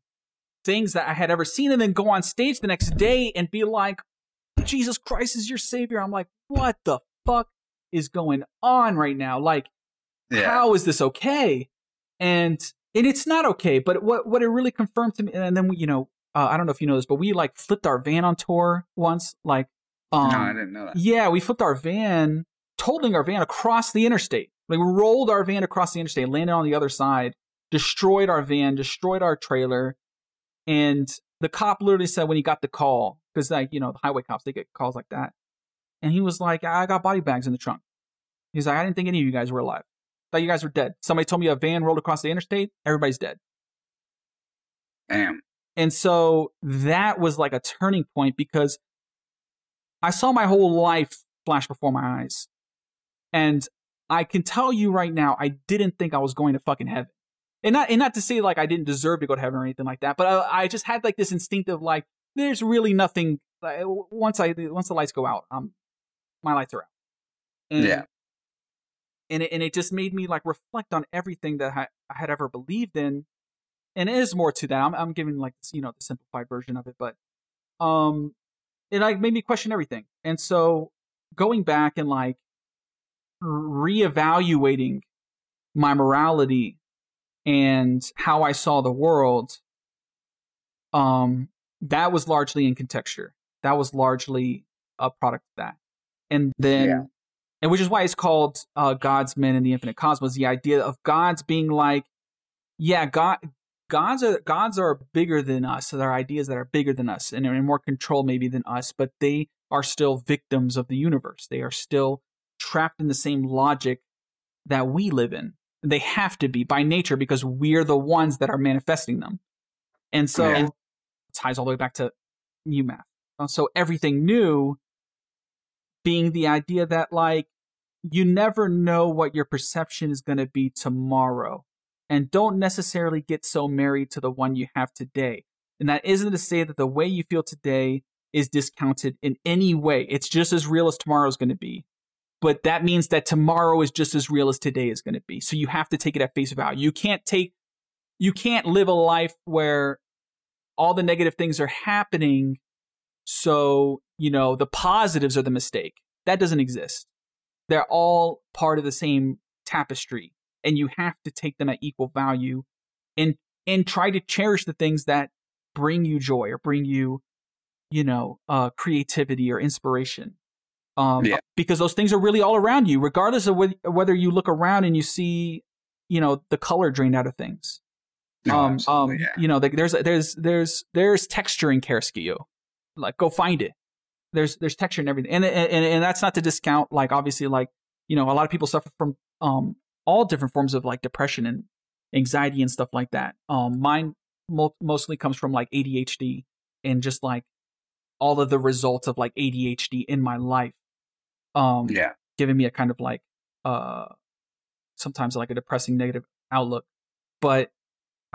things that I had ever seen, and then go on stage the next day and be like, "Jesus Christ is your savior." I'm like, what the fuck is going on right now? Like, Yeah. how is this okay? And and it's not okay. But what what it really confirmed to me, and then we, you know, uh, I don't know if you know this, but we like flipped our van on tour once. Like, um, no, I didn't know that. yeah, we flipped our van, totaling our van across the interstate. Like we rolled our van across the interstate, landed on the other side, destroyed our van, destroyed our trailer, and the cop literally said when he got the call, because like you know the highway cops they get calls like that, and he was like, "I got body bags in the trunk." He's like, "I didn't think any of you guys were alive. Thought you guys were dead. Somebody told me a van rolled across the interstate. Everybody's dead." Damn. And so that was like a turning point because I saw my whole life flash before my eyes. And I can tell you right now, I didn't think I was going to fucking heaven. And not, and not to say like I didn't deserve to go to heaven or anything like that, but I, I just had like this instinctive like, there's really nothing. Like, once I once the lights go out, um, my lights are out. And, Yeah. And it, and it just made me like reflect on everything that I, I had ever believed in and it is more to that. I'm, I'm giving like you know the simplified version of it, but um, it like made me question everything. And so going back and like reevaluating my morality and how I saw the world, um, that was largely in contexture. That was largely a product of that. And then, Yeah. and which is why it's called uh, God's Men in the Infinite Cosmos. The idea of God's being like, yeah, God, gods are gods are bigger than us. So there are ideas that are bigger than us and are in more control maybe than us, but they are still victims of the universe. They are still trapped in the same logic that we live in. They have to be by nature because we're the ones that are manifesting them. And so Yeah. it ties all the way back to Mute Math. Uh, So everything new being the idea that like you never know what your perception is going to be tomorrow and don't necessarily get so married to the one you have today. And that isn't to say that the way you feel today is discounted in any way. It's just as real as tomorrow is going to be. But that means that tomorrow is just as real as today is going to be. So you have to take it at face value. You can't take, you can't live a life where all the negative things are happening. So, you know, the positives are the mistake. That doesn't exist. They're all part of the same tapestry and you have to take them at equal value and and try to cherish the things that bring you joy or bring you you know uh creativity or inspiration um Yeah. because those things are really all around you regardless of whether, whether you look around and you see you know the color drained out of things No, um um yeah. you know like there's there's there's there's texture in Kareskio. like go find it there's there's texture in everything and, and and and that's not to discount like obviously like you know a lot of people suffer from um all different forms of like depression and anxiety and stuff like that. Um mine mo- mostly comes from like ADHD and just like all of the results of like ADHD in my life um yeah. giving me a kind of like uh sometimes like a depressing negative outlook. But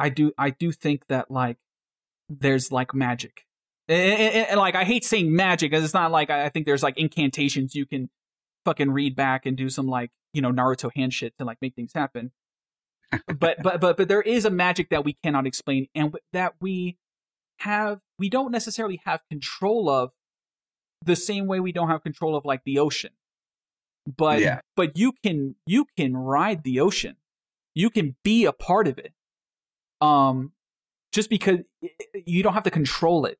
i do i do think that like there's like magic. And, and- and, like i hate saying magic because it's not like i I think there's like incantations you can fucking read back and do some like you know naruto hand shit to like make things happen. (laughs) But but but but there is a magic that we cannot explain and that we have we don't necessarily have control of the same way we don't have control of like the ocean. But Yeah. but you can you can ride the ocean. You can be a part of it. Um just because you don't have to control it.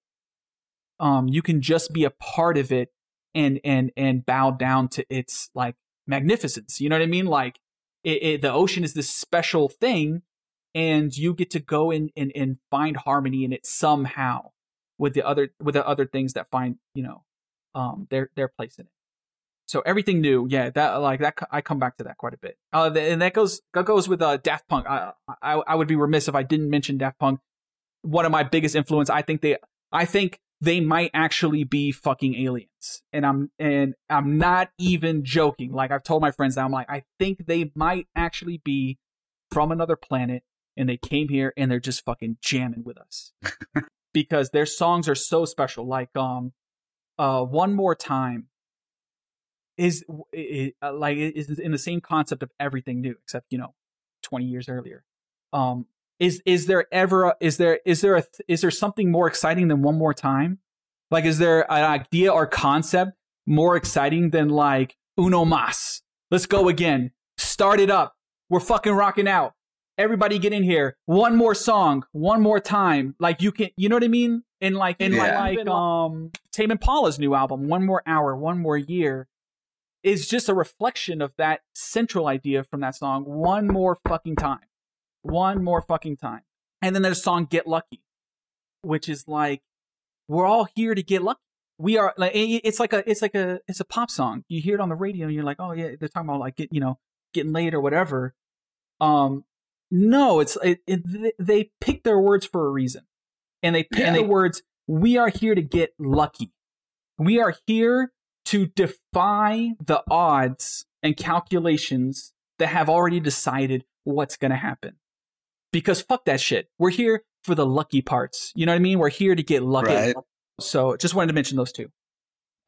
Um you can just be a part of it and and and bow down to its like magnificence you know what i mean? Like it, it, the ocean is this special thing and you get to go in and, and find harmony in it somehow with the other with the other things that find you know um their their place in it. So everything new yeah that like that i come back to that quite a bit. Uh and that goes that goes with uh daft punk. I i, I would be remiss if i didn't mention daft punk. One of my biggest influence i think they i think they might actually be fucking aliens. And i'm and i'm not even joking. Like i've told my friends that i'm like i think they might actually be from another planet and they came here and they're just fucking jamming with us. (laughs) Because their songs are so special. Like um uh one more time is, is uh, like is in the same concept of everything new except you know 20 years earlier. Um, is is there ever a, is there is there a is there something more exciting than one more time? Like, is there an idea or concept more exciting than like uno mas? Let's go again. Start it up. We're fucking rocking out. Everybody get in here. One more song, one more time. Like you can, you know what I mean? And like, in Yeah. like, um, Tame Impala's new album, One More Hour, One More Year, is just a reflection of that central idea from that song. One more fucking time. One more fucking time. And then there's a song Get Lucky, which is like, we're all here to get lucky. We are like it's like a it's like a it's a pop song. You hear it on the radio and you're like, oh yeah, they're talking about like get you know getting laid or whatever. Um, no, it's it, it, they pick their words for a reason, and they pick Yeah. the words. We are here to get lucky. We are here to defy the odds and calculations that have already decided what's going to happen. Because fuck that shit. We're here for the lucky parts. You know what I mean? We're here to get lucky. Right. So just wanted to mention those two.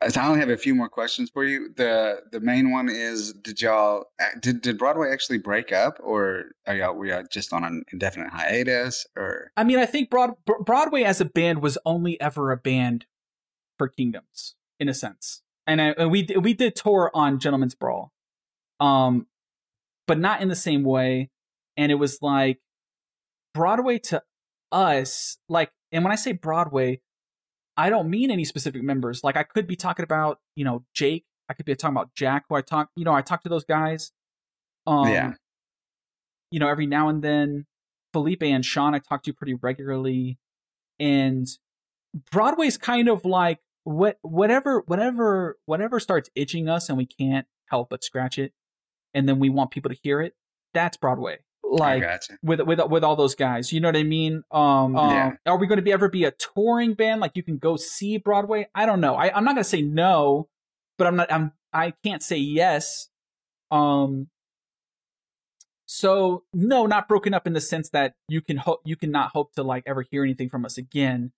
I only have a few more questions for you. the The main one is: Did y'all did did Broadway actually break up, or are y'all we are just on an indefinite hiatus? Or I mean, I think Broad, Broadway as a band was only ever a band for Kingdoms, in a sense. And, I, and we we did tour on Gentlemen's Brawl, um, but not in the same way. And it was like Broadway to us, like, and when I say Broadway, I don't mean any specific members. Like, I could be talking about, you know, Jake. I could be talking about Jack, who I talk, you know, I talk to those guys. Um, Yeah. You know, every now and then, Felipe and Sean, I talk to pretty regularly, and Broadway's kind of like what whatever whatever whatever starts itching us and we can't help but scratch it, and then we want people to hear it. That's Broadway. Like with with with all those guys. You know what I mean? Um, Yeah. um, are we going to be ever be a touring band? Like you can go see Broadway? I don't know. I, I'm not going to say no, but I'm not. I'm. I can't say yes. Um. So no, not broken up in the sense that you can hope you cannot hope to like ever hear anything from us again.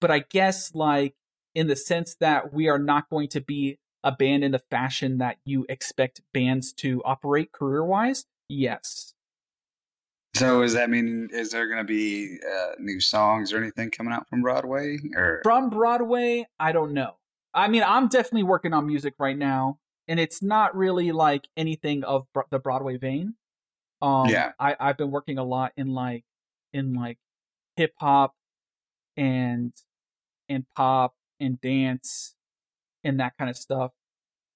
But I guess like in the sense that we are not going to be a band in the fashion that you expect bands to operate career wise. Yes. So does that mean is there going to be uh, new songs or anything coming out from Broadway? Or from Broadway, I don't know. I mean, I'm definitely working on music right now, and it's not really like anything of bro- the Broadway vein. Um, Yeah. I I've been working a lot in like in like hip hop and and pop and dance and that kind of stuff.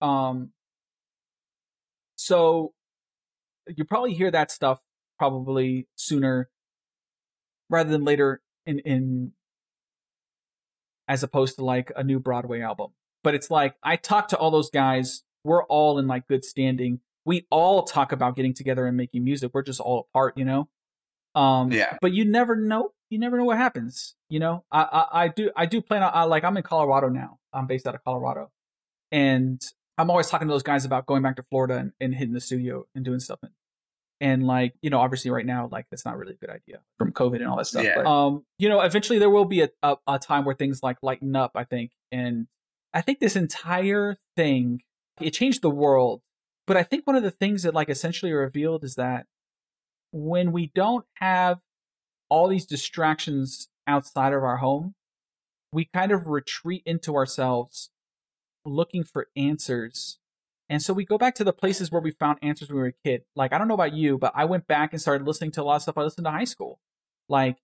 Um, so you probably hear that stuff probably sooner rather than later in in as opposed to like a new Broadway album. But it's like I talk to all those guys. We're all in like good standing. We all talk about getting together and making music. We're just all apart, you know. Um, Yeah. But you never know. You never know what happens. You know. I I, I do I do plan on I, like I'm in Colorado now. I'm based out of Colorado, and I'm always talking to those guys about going back to Florida and, and hitting the studio and doing stuff. And like you know, obviously right now, like that's not really a good idea from COVID and all that stuff. Yeah. But um, you know, eventually there will be a, a a time where things like lighten up. I think, and I think this entire thing it changed the world. But I think one of the things that like essentially revealed is that when we don't have all these distractions outside of our home, we kind of retreat into ourselves looking for answers. And so we go back to the places where we found answers when we were a kid. Like, I don't know about you, but I went back and started listening to a lot of stuff I listened to high school. Like,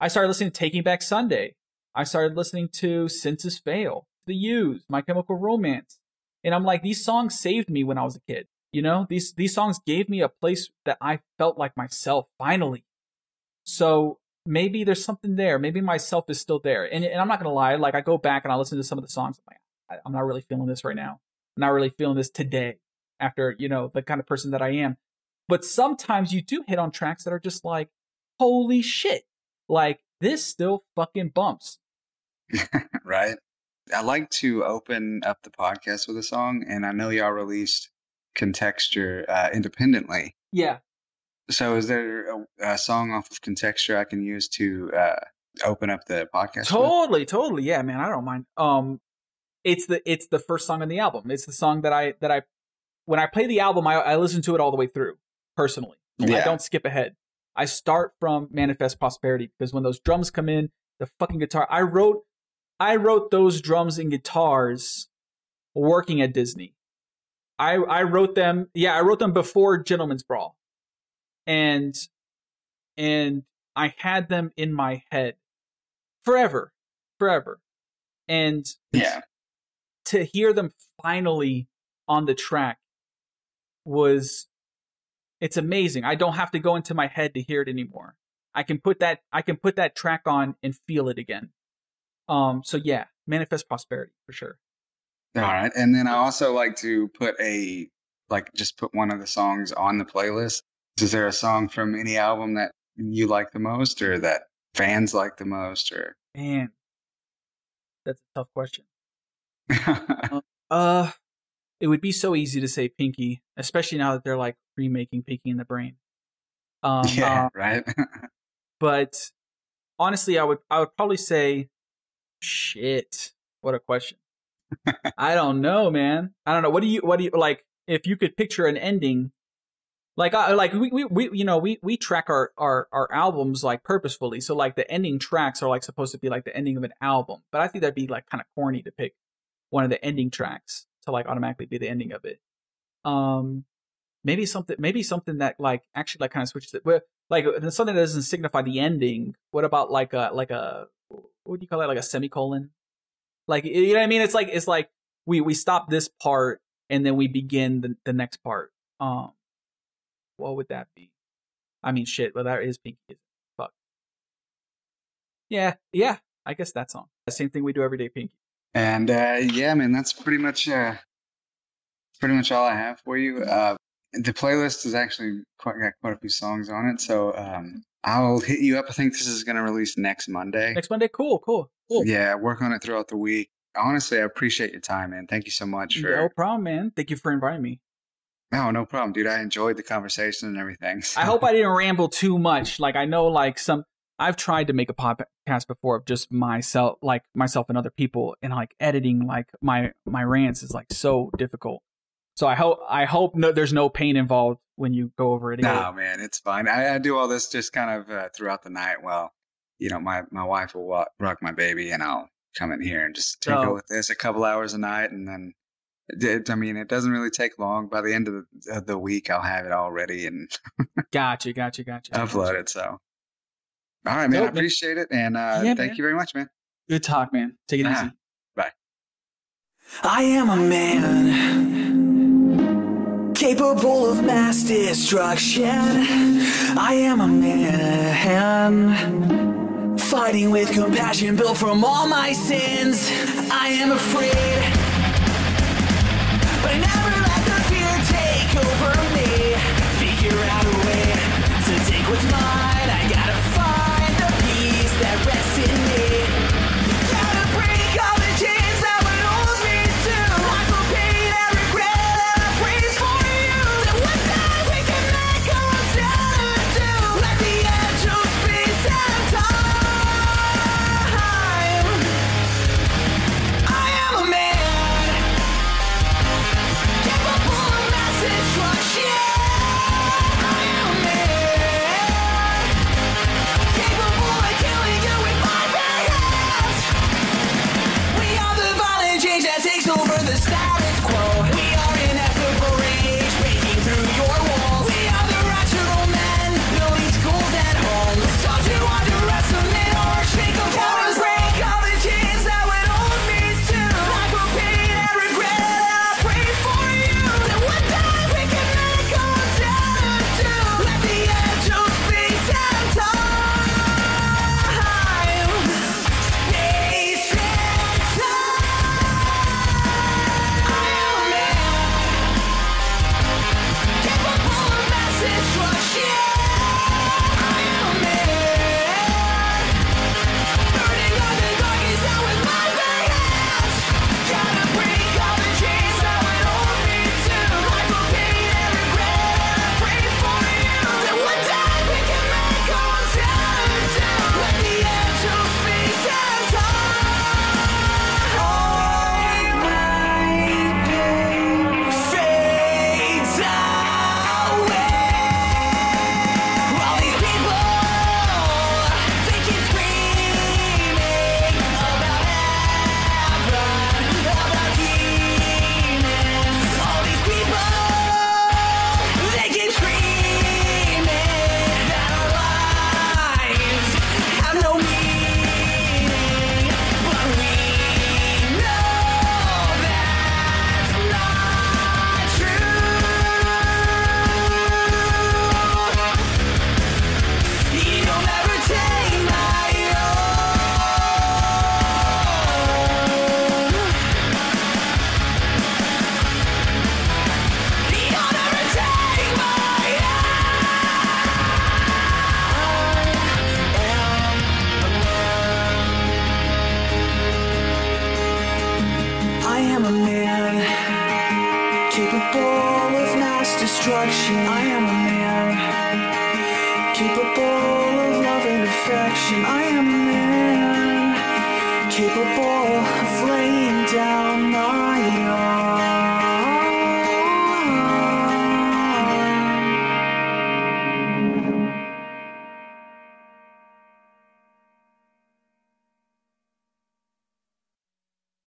I started listening to Taking Back Sunday. I started listening to Senses Fail, The Used, My Chemical Romance. And I'm like, these songs saved me when I was a kid. You know, these these songs gave me a place that I felt like myself finally. So maybe there's something there. Maybe myself is still there. And, and I'm not gonna lie, like I go back and I listen to some of the songs. I'm like, I'm not really feeling this right now. I'm not really feeling this today. After you know the kind of person that I am. But sometimes you do hit on tracks that are just like, holy shit! Like this still fucking bumps. (laughs) right? I like to open up the podcast with a song, and I know y'all released Contexture uh, independently. Yeah. So, is there a, a song off of Contexture I can use to uh, open up the podcast? with? Totally, totally. Yeah, man, I don't mind. Um it's the it's the first song on the album. It's the song that I that I when I play the album I I listen to it all the way through personally. I don't skip ahead. I start from Manifest Prosperity because when those drums come in, the fucking guitar. I wrote, I wrote those drums and guitars working at Disney. I I wrote them. Yeah, I wrote them before Gentlemen's Brawl, and and I had them in my head forever, forever, and Yeah. To hear them finally on the track was it's amazing. I don't have to go into my head to hear it anymore. I can put that I can put that track on and feel it again. Um so yeah, manifest prosperity for sure. All right. And then I also like to put a like just put one of the songs on the playlist. Is there a song from any album that you like the most or that fans like the most or Man. That's a tough question. (laughs) Uh it would be so easy to say Pinky, especially now that they're like remaking Pinky and the Brain. Um yeah, uh, right? (laughs) but honestly, I would I would probably say, shit. What a question. I don't know, man. I don't know. What do you what do you like? If you could picture an ending, like I like we, we, we you know we we track our our our albums like purposefully. So like the ending tracks are like supposed to be like the ending of an album. But I think that'd be like kind of corny to pick one of the ending tracks to like automatically be the ending of it. Um, maybe something maybe something that like actually like kind of switches it. Well, like something that doesn't signify the ending. What about like a like a what do you call it? Like a semicolon? Like you know what I mean? It's like it's like we we stop this part and then we begin the the next part. Um, what would that be? I mean, shit. Well, that is Pinky. Fuck. Yeah, yeah. I guess that song. The same thing we do every day, Pinky. And uh yeah, man, that's pretty much uh pretty much all I have for you. Uh the playlist has actually quite got quite a few songs on it, so um I'll hit you up. I think this is gonna release next Monday. Next Monday, cool, cool, cool. Yeah, work on it throughout the week. Honestly, I appreciate your time, man. Thank you so much for No problem, man. Thank you for inviting me. No, no problem, dude. I enjoyed the conversation and everything. (laughs) I hope I didn't ramble too much. Like I know, like some I've tried to make a podcast before of just myself, like myself and other people, and like editing like my my rants is like so difficult. So I hope I hope no, there's no pain involved when you go over it. No, man, it's fine. I, I do all this just kind of uh, throughout the night. Well, you know, my my wife will wa- rock my baby, and I'll come in here and just tinker Oh. with this a couple hours a night, and then. It, it- I mean, it doesn't really take long. By the end of the, of the week, I'll have it all ready and Gotcha, gotcha, gotcha. (laughs) uploaded. So, all right, man, I Dope, man. appreciate it, and uh, Yeah, thank man. you very much, man. Good talk, man. Take it Ah. easy. Bye. I am a man capable of mass destruction. I am a man fighting with compassion built from all my sins. I am afraid, but I never let the fear take over me. Figure out a way to take what's mine. In me.